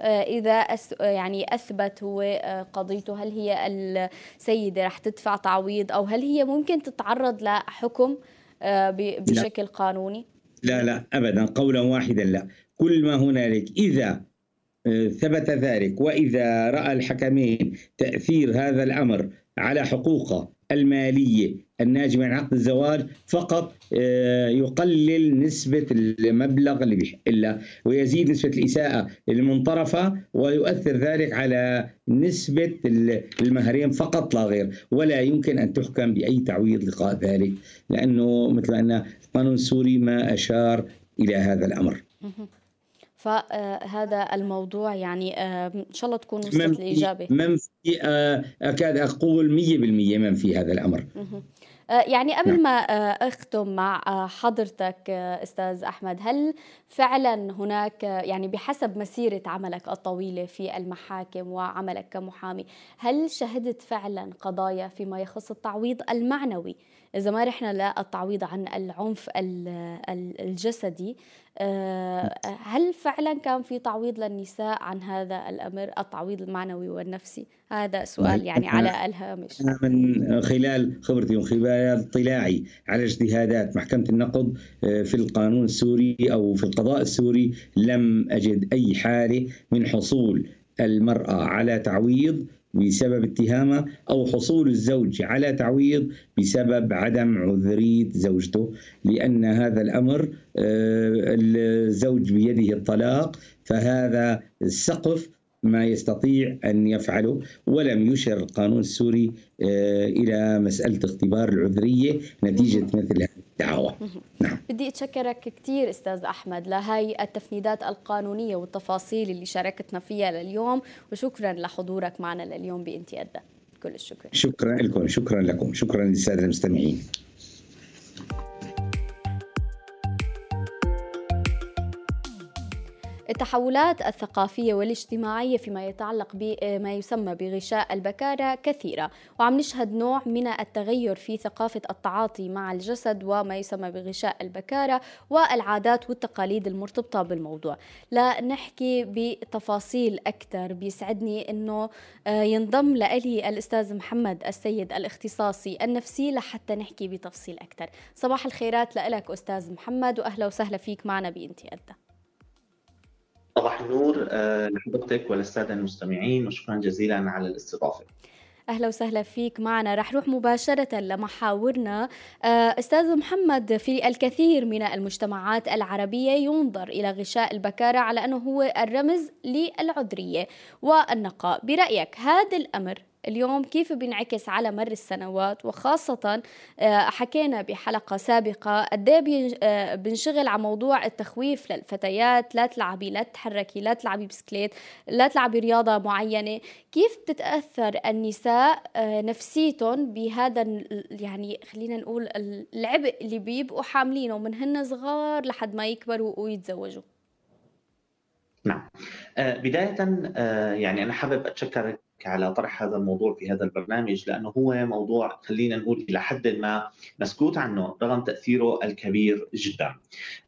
آه، إذا أس يعني أثبت هو آه، قضيته هل هي السيدة رح تدفع تعويض أو هل هي ممكن تتعرض لحكم آه، بشكل لا. قانوني؟ لا لا أبدا قولا واحدا لا كل ما هنالك إذا ثبت ذلك وإذا رأى الحكمين تأثير هذا الأمر على حقوقه المالية الناجمة عن عقد الزواج فقط آه، يقلل نسبة المبلغ اللي بيحق له ويزيد نسبة الإساءة المنطرفة ويؤثر ذلك على نسبة المهرين فقط لا غير. ولا يمكن أن تحكم بأي تعويض لقاء ذلك لأنه مثل أن القانون السوري ما أشار إلى هذا الأمر. فهذا الموضوع يعني آه، إن شاء الله تكون وصلت الاجابه منفي آه، أكاد أقول 100% منفي هذا الأمر. آه، يعني قبل نعم. ما أختم مع حضرتك أستاذ أحمد هل فعلا هناك يعني بحسب مسيرة عملك الطويلة في المحاكم وعملك كمحامي هل شهدت فعلا قضايا فيما يخص التعويض المعنوي إذا ما رحنا للتعويض عن العنف الجسدي آه، هل فعلا كان في تعويض للنساء عن هذا الأمر التعويض المعنوي والنفسي؟ هذا سؤال يعني على الهامش. من خلال خبرتي وخلال اطلاعي على اجتهادات محكمة النقض آه، في القانون السوري أو في القضاء السوري لم أجد أي حالة من حصول المرأة على تعويض بسبب اتهامه أو حصول الزوج على تعويض بسبب عدم عذرية زوجته لأن هذا الأمر آه، الزوج بيده الطلاق فهذا السقف ما يستطيع أن يفعله ولم يشر القانون السوري آه، إلى مسألة اختبار العذرية نتيجة مثل الدعوة نعم. بدي أتشكرك كثير أستاذ أحمد لهي التفنيدات القانونية والتفاصيل اللي شاركتنا فيها لليوم وشكرا لحضورك معنا لليوم بانتيادا كل الشكر. شكرا لكم. شكرا لكم. شكرا للسادة المستمعين. التحولات الثقافية والاجتماعية فيما يتعلق بما يسمى بغشاء البكارة كثيرة. وعم نشهد نوع من التغير في ثقافة التعاطي مع الجسد وما يسمى بغشاء البكارة والعادات والتقاليد المرتبطة بالموضوع. لنحكي بتفاصيل أكثر. بيسعدني أنه آه، ينضم لألي الأستاذ محمد السيد الاختصاصي النفسي لحتى نحكي بتفصيل أكثر. صباح الخيرات لك أستاذ محمد وأهلا وسهلا فيك معنا أدى صباح النور آه، لحضرتك وللسادة المستمعين وشكرا جزيلا على الاستضافة. أهلا وسهلا فيك معنا. رح نروح مباشرة لمحاورنا. آه، أستاذ محمد في الكثير من المجتمعات العربية ينظر إلى غشاء البكارة على أنه هو الرمز للعذرية والنقاء. برأيك هذا الأمر اليوم كيف بينعكس على مر السنوات؟ وخاصة آه، حكينا بحلقة سابقة قد إيه آه، بنشغل على موضوع التخويف للفتيات لا تلعبي لا تتحركي لا تلعبي بسكليت لا تلعبي رياضة معينة. كيف بتتأثر النساء آه، نفسيتهم بهذا يعني خلينا نقول العبء اللي بيبقوا حاملينه من هن صغار لحد ما يكبروا ويتزوجوا؟ نعم بداية يعني أنا حابب أتشكرك على طرح هذا الموضوع في هذا البرنامج لأنه هو موضوع خلينا نقول إلى حد ما مسكوت عنه رغم تأثيره الكبير جدا.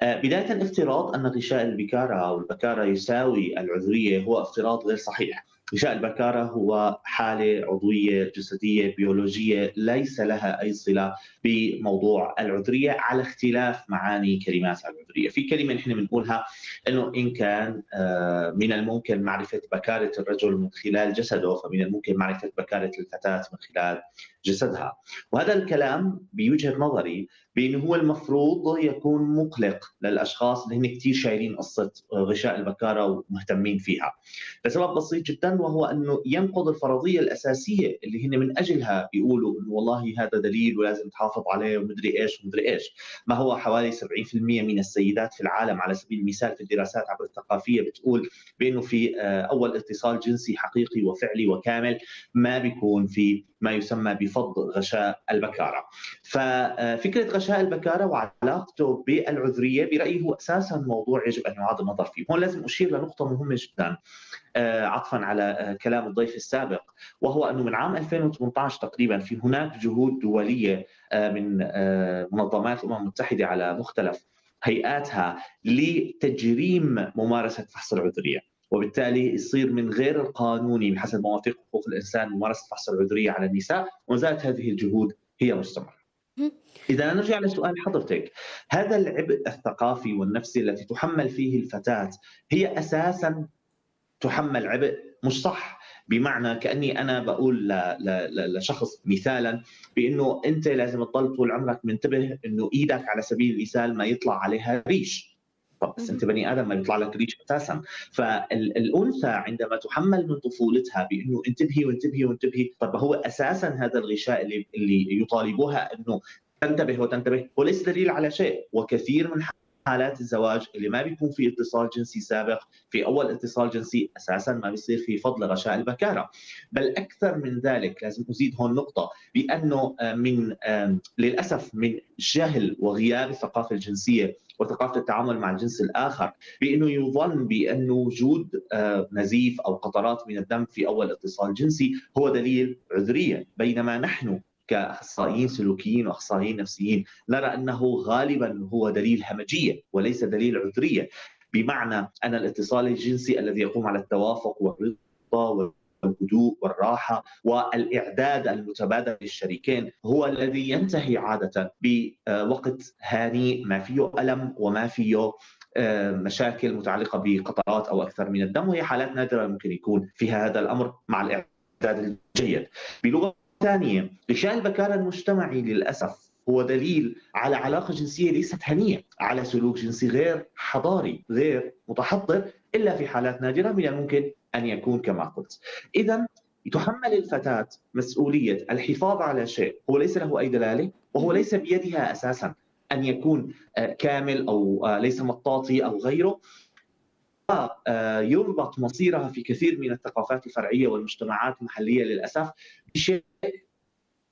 آه، بداية افتراض أن غشاء البكارة أو البكارة يساوي العذرية هو افتراض غير صحيح. غشاء البكاره هو حالة عضوية جسدية بيولوجية ليس لها أي صلة بموضوع العذرية على اختلاف معاني كلمات العذرية، في كلمة نحن بنقولها إنه إن كان آه، من الممكن معرفة بكارة الرجل من خلال جسده فمن الممكن معرفة بكارة الفتاة من خلال جسدها، وهذا الكلام بوجهة نظري بأنه هو المفروض يكون مقلق للأشخاص اللي هن كثير شايلين قصة غشاء البكارة ومهتمين فيها. لسبب بسيط جدا وهو أنه ينقض الفرضية الأساسية اللي هن من أجلها بيقولوا إنه والله هذا دليل ولازم تحافظ عليه ومدري إيش ومدري إيش. ما هو حوالي 70% من السيدات في العالم على سبيل المثال في الدراسات عبر الثقافية بتقول بأنه في آه، أول اتصال جنسي حقيقي وفعلي وكامل ما بيكون في ما يسمى بفض غشاء البكارة. ففكرة غشاء البكارة وعلاقته بالعذرية برأيي هو أساسا موضوع يجب أن يعاد النظر فيه، هون لازم أشير لنقطة مهمة جدا عطفا على كلام الضيف السابق وهو أنه من عام 2018 تقريبا في هناك جهود دولية من منظمات الأمم المتحدة على مختلف هيئاتها لتجريم ممارسة فحص العذرية وبالتالي يصير من غير القانوني بحسب مواثيق حقوق الإنسان ممارسه فحص العذرية على النساء وما زالت هذه الجهود هي مستمرة. إذا نرجع لسؤال حضرتك هذا العبء الثقافي والنفسي التي تحمل فيه الفتاة هي أساسا تحمل عبء مش صح؟ بمعنى كأني أنا بقول لشخص مثالا بإنه أنت لازم تضل طول عمرك منتبه إنه إيدك على سبيل المثال ما يطلع عليها ريش. طب بس انت بني آدم ما بيطلع لك ريش أساسا. فالأنثى عندما تحمل من طفولتها بأنه انتبهي وانتبهي وانتبهي طب هو أساسا هذا الغشاء اللي اللي يطالبوها أنه تنتبه وتنتبه هو ليس دليل على شيء. وكثير من حالات الزواج اللي ما بيكون في اتصال جنسي سابق في أول اتصال جنسي أساسا ما بيصير في فضل غشاء البكارة. بل أكثر من ذلك لازم أزيد هون نقطة بأنه من للأسف من جهل وغياب الثقافة الجنسية وثقافة التعامل مع الجنس الآخر بأنه يظن بأن وجود نزيف أو قطرات من الدم في أول اتصال جنسي هو دليل عذريه بينما نحن كأخصائيين سلوكيين وأخصائيين نفسيين نرى أنه غالبا هو دليل همجيه وليس دليل عذريه بمعنى أن الاتصال الجنسي الذي يقوم على التوافق والرضا والهدوء والراحة والإعداد المتبادل للشريكين هو الذي ينتهي عادة بوقت هانئ ما فيه ألم وما فيه مشاكل متعلقة بقطرات أو أكثر من الدم وهي حالات نادرة ممكن يكون فيها هذا الأمر مع الإعداد الجيد. بلغة ثانية غشاء البكارة المجتمعي للأسف هو دليل على علاقة جنسية ليست هنية على سلوك جنسي غير حضاري غير متحضر إلا في حالات نادرة من الممكن أن يكون كما قلت. إذا تحمل الفتاة مسؤولية الحفاظ على شيء هو ليس له أي دلالة وهو ليس بيدها أساسا أن يكون كامل أو ليس مطاطي أو غيره. يربط مصيرها في كثير من الثقافات الفرعية والمجتمعات المحلية للأسف بشيء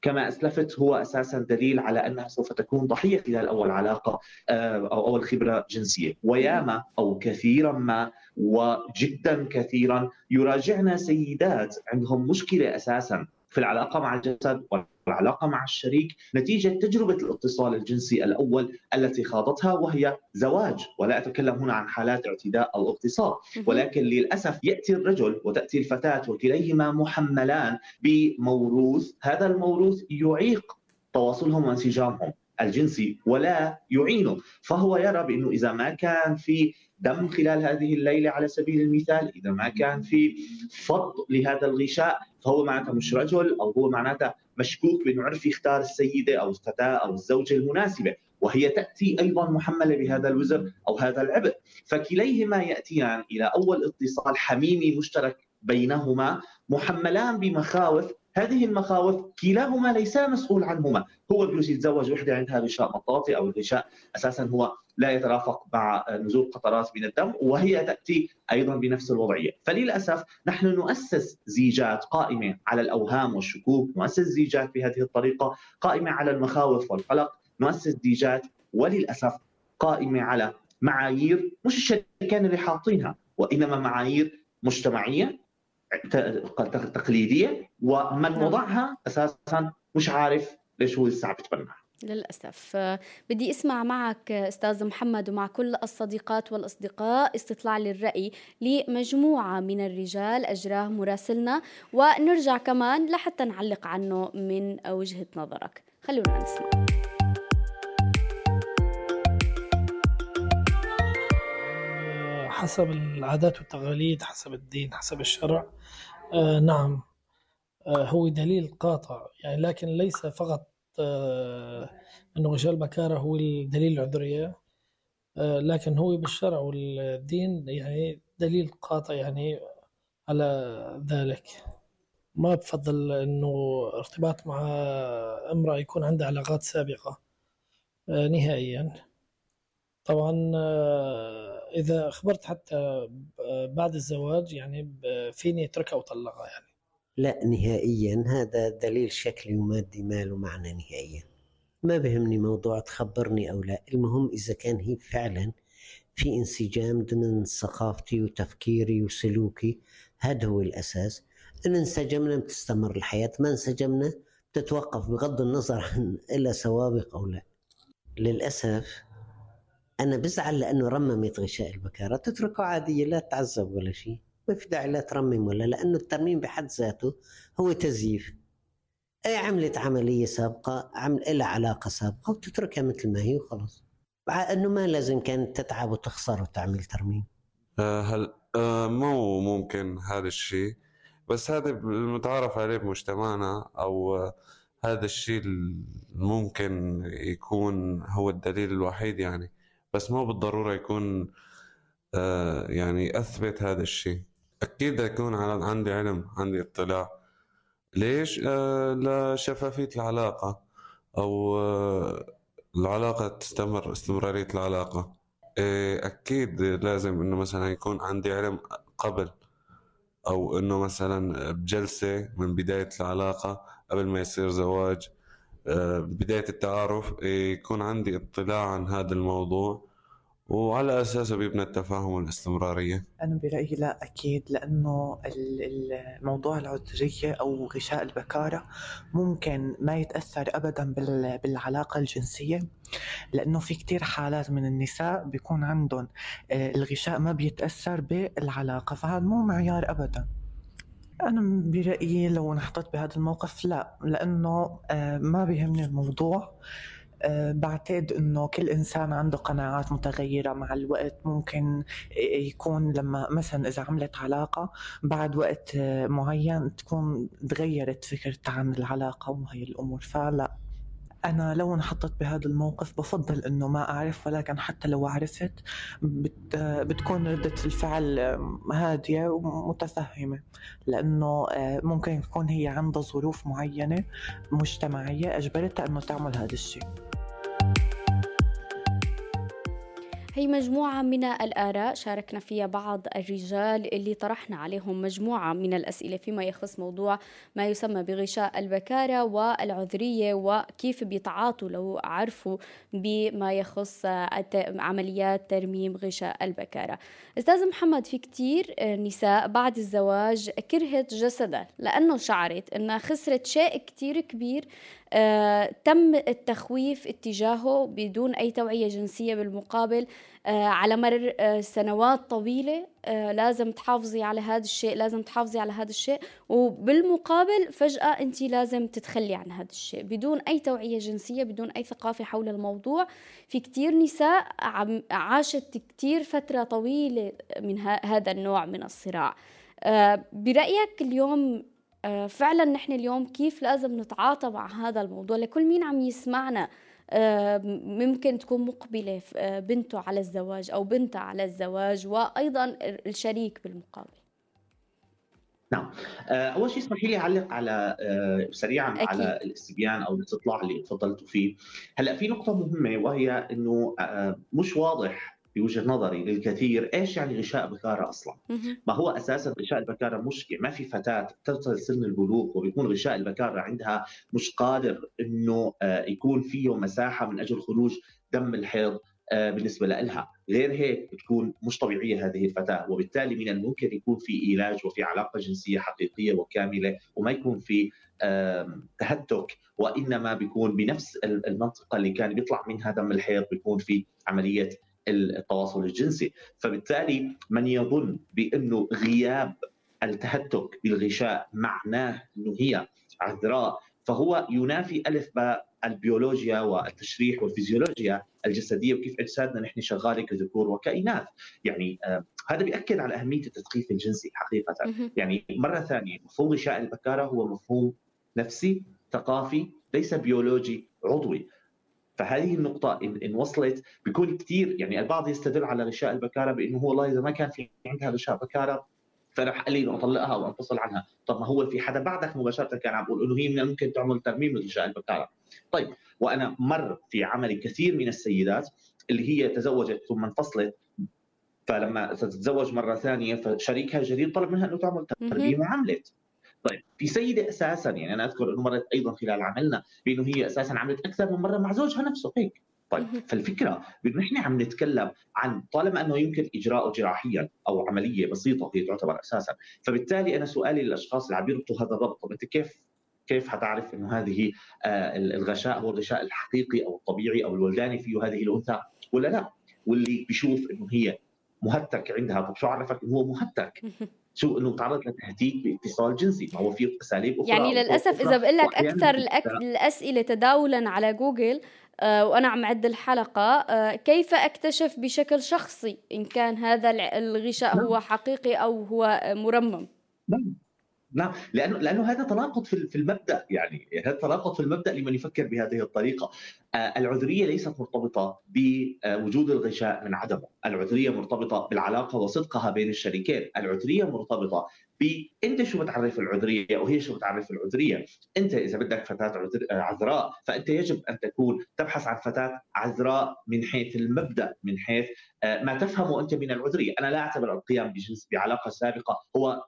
كما أسلفت هو أساسا دليل على أنها سوف تكون ضحية خلال اول علاقة أو أول خبرة جنسية، وياما أو كثيرا ما وجدا كثيرا يراجعنا سيدات عندهم مشكلة أساسا في العلاقة مع الجسد. والعلاقه مع الشريك نتيجة تجربة الاتصال الجنسي الأول التي خاضتها وهي زواج. ولا أتكلم هنا عن حالات اعتداء أو اغتصاب. ولكن للأسف يأتي الرجل وتأتي الفتاة وكليهما محملان بموروث. هذا الموروث يعيق تواصلهم وانسجامهم الجنسي ولا يعينه. فهو يرى بأنه إذا ما كان في دم خلال هذه الليلة على سبيل المثال إذا ما كان في فض لهذا الغشاء فهو معناته مش رجل أو هو معناته مشكوك بأنه عرف يختار السيدة أو الفتاه أو الزوجة المناسبة وهي تأتي أيضا محملة بهذا الوزر أو هذا العبء. فكليهما يأتيان إلى أول اتصال حميمي مشترك بينهما محملان بمخاوف هذه المخاوف كلاهما ليس مسؤول عنهما. هو بيجوز يتزوج وحده عندها غشاء مطاطي أو الغشاء أساسا هو لا يترافق مع نزول قطرات من الدم وهي تأتي أيضا بنفس الوضعية، فللأسف نحن نؤسس زيجات قائمة على الأوهام والشكوك، نؤسس زيجات بهذه الطريقة قائمة على المخاوف والقلق، نؤسس زيجات وللأسف قائمة على معايير مش الشركان اللي حاطينها وإنما معايير مجتمعية تقليدية ومن وضعها أساسا مش عارف ليش هو لسه عم يتبناها للأسف. بدي أسمع معك أستاذ محمد ومع كل الصديقات والأصدقاء استطلاع للرأي لمجموعة من الرجال أجراه مراسلنا ونرجع كمان لحتى نعلق عنه من وجهة نظرك. خلونا نسمع. حسب العادات والتقاليد حسب الدين حسب الشرع. آه نعم. آه هو دليل قاطع. يعني لكن ليس فقط آه أنه غشاء البكارة هو الدليل العذرية. آه لكن هو بالشرع والدين يعني دليل قاطع يعني على ذلك. ما بفضل أنه ارتباط مع امرأة يكون عندها علاقات سابقة آه نهائيا. طبعا آه إذا أخبرت حتى بعد الزواج يعني فيني أتركها وأطلقها يعني. لا نهائيا. هذا دليل شكلي ومادي ما له معنى نهائيا. ما بهمني موضوع تخبرني أو لا. المهم إذا كان هي فعلا في انسجام ضمن ثقافتي وتفكيري وسلوكي هذا هو الأساس. إن انسجمنا بتستمر الحياة ما انسجمنا بتتوقف بغض النظر عن إلا سوابق أو لا. للأسف أنا بزعل لأنه رممت غشاء البكارة. تتركه عادية لا تعذب ولا شيء. ما في داعي لا ترمم ولا لأنه الترميم بحد ذاته هو تزييف. أي عملت عملية سابقة عمل لها علاقة سابقة وتتركها مثل ما هي وخلاص. مع أنه ما لازم كانت تتعب وتخسر وتعمل ترميم. آه هل آه مو ممكن هذا الشيء. بس هذا المتعارف عليه بمجتمعنا أو هذا الشيء ممكن يكون هو الدليل الوحيد يعني. بس مو بالضرورة يكون آه يعني أثبت هذا الشيء. أكيد يكون عندي علم عندي اطلاع. ليش؟ آه لشفافية العلاقة أو آه العلاقة تستمر استمرارية العلاقة. إيه أكيد لازم إنه مثلا يكون عندي علم قبل أو إنه مثلا بجلسة من بداية العلاقة قبل ما يصير زواج. آه بداية التعارف إيه يكون عندي اطلاع عن هذا الموضوع وعلى أساسه بيبنى التفاهم والاستمرارية. أنا برأيي لا أكيد لأنه موضوع العذرية أو غشاء البكارة ممكن ما يتأثر أبدا بالعلاقة الجنسية لأنه في كتير حالات من النساء بيكون عندهم آه، الغشاء ما بيتأثر بالعلاقة فهذا مو معيار أبدا. أنا برأيي لو انحطيت بهذا الموقف لا لأنه آه، ما بيهمني الموضوع. آه، بعتقد إنه كل إنسان عنده قناعات متغيرة مع الوقت. ممكن يكون لما مثلا إذا عملت علاقة بعد وقت معين تكون تغيرت فكرتها عن العلاقة وهي الأمور. فلا. أنا لو انحطيت بهذا الموقف بفضل إنه ما أعرف ولكن حتى لو عرفت بت بتكون ردة الفعل هادية ومتفهمة لأنه آه، ممكن تكون هي عندها ظروف معينة مجتمعية أجبرتها إنه تعمل هذا الشيء. هي مجموعة من الآراء شاركنا فيها بعض الرجال اللي طرحنا عليهم مجموعة من الأسئلة فيما يخص موضوع ما يسمى بغشاء البكارة والعذرية وكيف بيتعاطوا لو عرفوا بما يخص عمليات ترميم غشاء البكارة. أستاذ محمد في كتير نساء بعد الزواج كرهت جسدها لأنه شعرت أنها خسرت شيء كتير كبير آه، تم التخويف اتجاهه بدون أي توعية جنسية بالمقابل آه، على مر آه، سنوات طويلة لازم تحافظي على هذا الشيء لازم تحافظي على هذا الشيء وبالمقابل فجأة أنت لازم تتخلي عن هذا الشيء بدون أي توعية جنسية بدون أي ثقافة حول الموضوع. في كتير نساء عاشت كتير فترة طويلة من هذا النوع من الصراع. برأيك اليوم فعلا نحن اليوم كيف لازم نتعاطى مع هذا الموضوع؟ لكل مين عم يسمعنا آه، ممكن تكون مقبلة آه، بنته على الزواج أو بنتها على الزواج وأيضا الشريك بالمقابل. نعم. أول شيء اسمحي لي أعلق على سريعا أكيد. على الاستبيان أو الاستطلاع اللي تفضلتوا فيه. هلأ في نقطة مهمة وهي إنه مش واضح بوجهة نظري للكثير إيش يعني غشاء بكارة أصلا؟ ما هو أساسا غشاء البكارة مشكلة؟ ما في فتاة تصل سن البلوغ وبيكون غشاء البكارة عندها مش قادر إنه آه، يكون فيه مساحة من أجل خروج دم الحيض آه، بالنسبة لها. غير هيك بتكون مش طبيعية هذه الفتاة وبالتالي من الممكن يكون في علاج وفي علاقة جنسية حقيقية وكاملة وما يكون في تهتك وإنما بيكون بنفس المنطقة اللي كان بيطلع منها دم الحيض بيكون في عملية التواصل الجنسي. فبالتالي من يظن بأنه غياب التهتك بالغشاء معناه أنه هي عذراء فهو ينافي ألف باء البيولوجيا والتشريح والفيزيولوجيا الجسدية وكيف أجسادنا نحن شغالة كذكور وكائنات، يعني آه هذا بيأكد على أهمية التثقيف الجنسي حقيقة، يعني مرة ثانية مفهوم غشاء البكارة هو مفهوم نفسي ثقافي ليس بيولوجي عضوي، فهذه النقطة إن, إن وصلت بيكون كثير يعني البعض يستدل على غشاء البكارة بأنه هو والله إذا ما كان في عندها غشاء بكارة فرح قال لي إنه أطلقها وأنفصل عنها، طب ما هو في حدا بعدك مباشرة كان عم بيقول إنه هي من الممكن تعمل ترميم لغشاء البكارة. طيب وأنا مر في عملي كثير من السيدات اللي هي تزوجت ثم انفصلت فلما تتزوج مرة ثانية فشريكها الجديد طلب منها إنه تعمل ترميم وعملت. طيب في سيدة أساسا يعني أنا أذكر إنه مرت أيضا خلال عملنا بإنه هي أساسا عملت أكثر من مرة مع زوجها نفسه هيك. طيب فالفكرة بإنه نحن عم نتكلم عن طالما إنه يمكن إجراءه جراحيا أو عملية بسيطة هي تعتبر أساسا. فبالتالي أنا سؤالي للأشخاص اللي عم يربطوا هذا الربط طب أنت كيف كيف حتعرف إنه هذه آه، الغشاء هو الغشاء الحقيقي أو الطبيعي أو الولداني فيه هذه الأنثى ولا لا؟ واللي بيشوف إنه هي مهتك عندها طب شو عرفك إنه هو مهتك؟ شو إنه تعرض لتهديد باتصال جنسي. ما هو في اساليب أخرى يعني للأسف إذا بقول لك أكثر الأسئلة تداولا على جوجل آه وأنا عم عد الحلقة آه كيف أكتشف بشكل شخصي إن كان هذا الغشاء هو نعم. حقيقي أو هو مرمم؟ نعم. نعم لأنه لأنه هذا تناقض في المبدأ يعني هذا تناقض في المبدأ لمن يفكر بهذه الطريقة. آه، العذرية ليست مرتبطة بوجود الغشاء من عدمه. العذرية مرتبطة بالعلاقة وصدقها بين الشريكين. العذرية مرتبطة ب أنت شو بتعرف العذرية وهي شو بتعرف العذرية؟ أنت إذا بدك فتاة عذراء فأنت يجب أن تكون تبحث عن فتاة عذراء من حيث المبدأ من حيث آه، ما تفهمه أنت من العذرية. أنا لا أعتبر القيام بجنس بعلاقة سابقة هو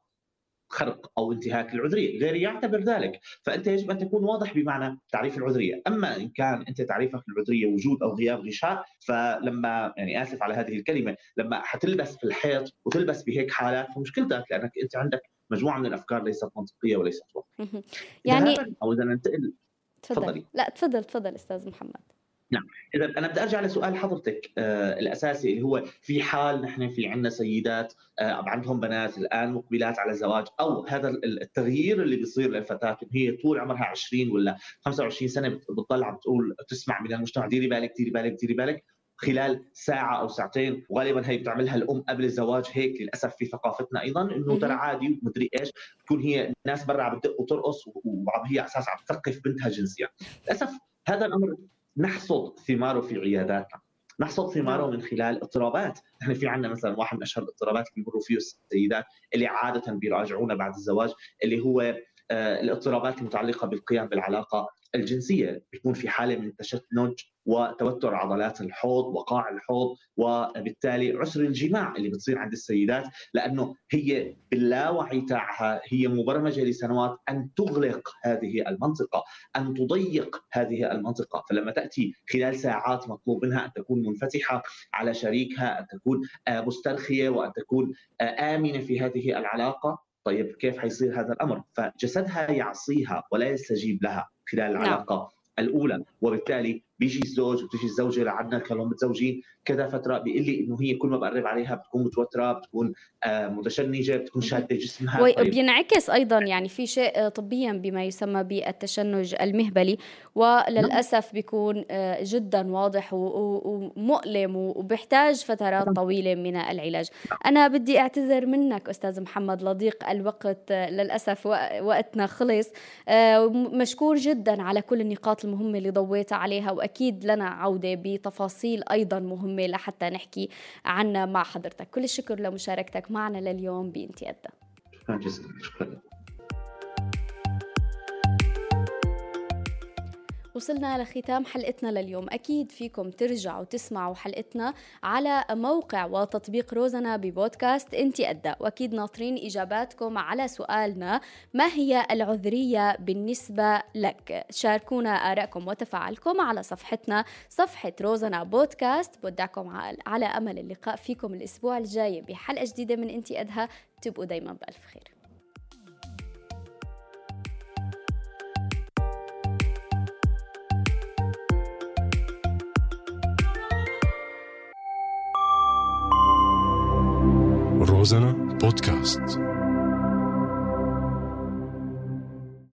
خرق أو انتهاك للعذريه، غيري يعتبر ذلك، فأنت يجب أن تكون واضح بمعنى تعريف العذرية، أما إن كان أنت تعريفك للعذرية وجود أو غياب غشاء فلما يعني آسف على هذه الكلمة، لما حتلبس في الحيط وتلبس بهيك حالات فمشكلتك لأنك أنت عندك مجموعة من الأفكار ليست منطقية وليست واضحة. يعني أو إذا ننتقل تفضلي. لا تفضل تفضل أستاذ محمد. نعم. إذا أنا بدي أرجع لسؤال حضرتك آه الأساسي اللي هو في حال نحن في عندنا سيدات آه عندهم بنات الآن مقبلات على الزواج أو هذا التغيير اللي بيصير للفتاة هي طول عمرها 20 ولا 25 سنة بتضل عم تقول تسمع من المجتمع ديري بالك ديري بالك ديري بالك. خلال ساعة أو ساعتين وغالبا هي بتعملها الأم قبل الزواج هيك للأسف في ثقافتنا أيضا إنه ترى عادي ومدري إيش تكون هي الناس برا عم تدق وترقص وعم هي أساس عم تثقف بنتها جنسيا. للأسف هذا الأمر نحصد ثماره في عياداتنا. نحصد ثماره من خلال اضطرابات، نحن في عندنا مثلا واحد من أشهر الاضطرابات اللي بيمروا فيه السيدات اللي عادة بيراجعونا بعد الزواج اللي هو آه، الاضطرابات المتعلقة بالقيام بالعلاقة الجنسية، بيكون في حالة من التشنج وتوتر عضلات الحوض وقاع الحوض وبالتالي عسر الجماع اللي بتصير عند السيدات لأنه هي باللاوعي تاعها هي مبرمجة لسنوات أن تغلق هذه المنطقة، أن تضيق هذه المنطقة، فلما تأتي خلال ساعات مطلوب منها أن تكون منفتحة على شريكها، أن تكون مسترخية وأن تكون آمنة في هذه العلاقة، طيب كيف حيصير هذا الأمر؟ فجسدها يعصيها ولا يستجيب لها خلال نعم. العلاقة نعم. الأولى وبالتالي بيجي الزوج وبتيجي الزوجة لعنا كانوا متزوجين. كذا فترة بيقول لي إنه هي كل ما بقرب عليها بتكون متوترة بتكون آه، متشنجة بتكون شادة جسمها. وبينعكس طيب. أيضا يعني في شيء آه، طبيا بما يسمى بالتشنج المهبلي وللأسف بيكون آه، جدا واضح ومؤلم وبيحتاج فترات طويلة من العلاج. أنا بدي أعتذر منك أستاذ محمد لضيق الوقت للأسف وقتنا خلص. مشكور جدا على كل النقاط المهمة اللي ضويت عليها واكيد لنا عودة بتفاصيل أيضا مهمة لحتى نحكي عنها مع حضرتك. كل الشكر لمشاركتك معنا لليوم بإنتي أدى. شكرا. وصلنا لختام حلقتنا لليوم. أكيد فيكم ترجعوا تسمعوا حلقتنا على موقع وتطبيق روزنا ببودكاست إنتي أدى. وأكيد ناطرين إجاباتكم على سؤالنا ما هي العذرية بالنسبة لك؟ شاركونا آرائكم وتفاعلكم على صفحتنا صفحة روزنا بودكاست. بودعكم على أمل اللقاء فيكم الأسبوع الجاي بحلقة جديدة من إنتي أدها تبقوا دايما بألف خير. روزانا بودكاست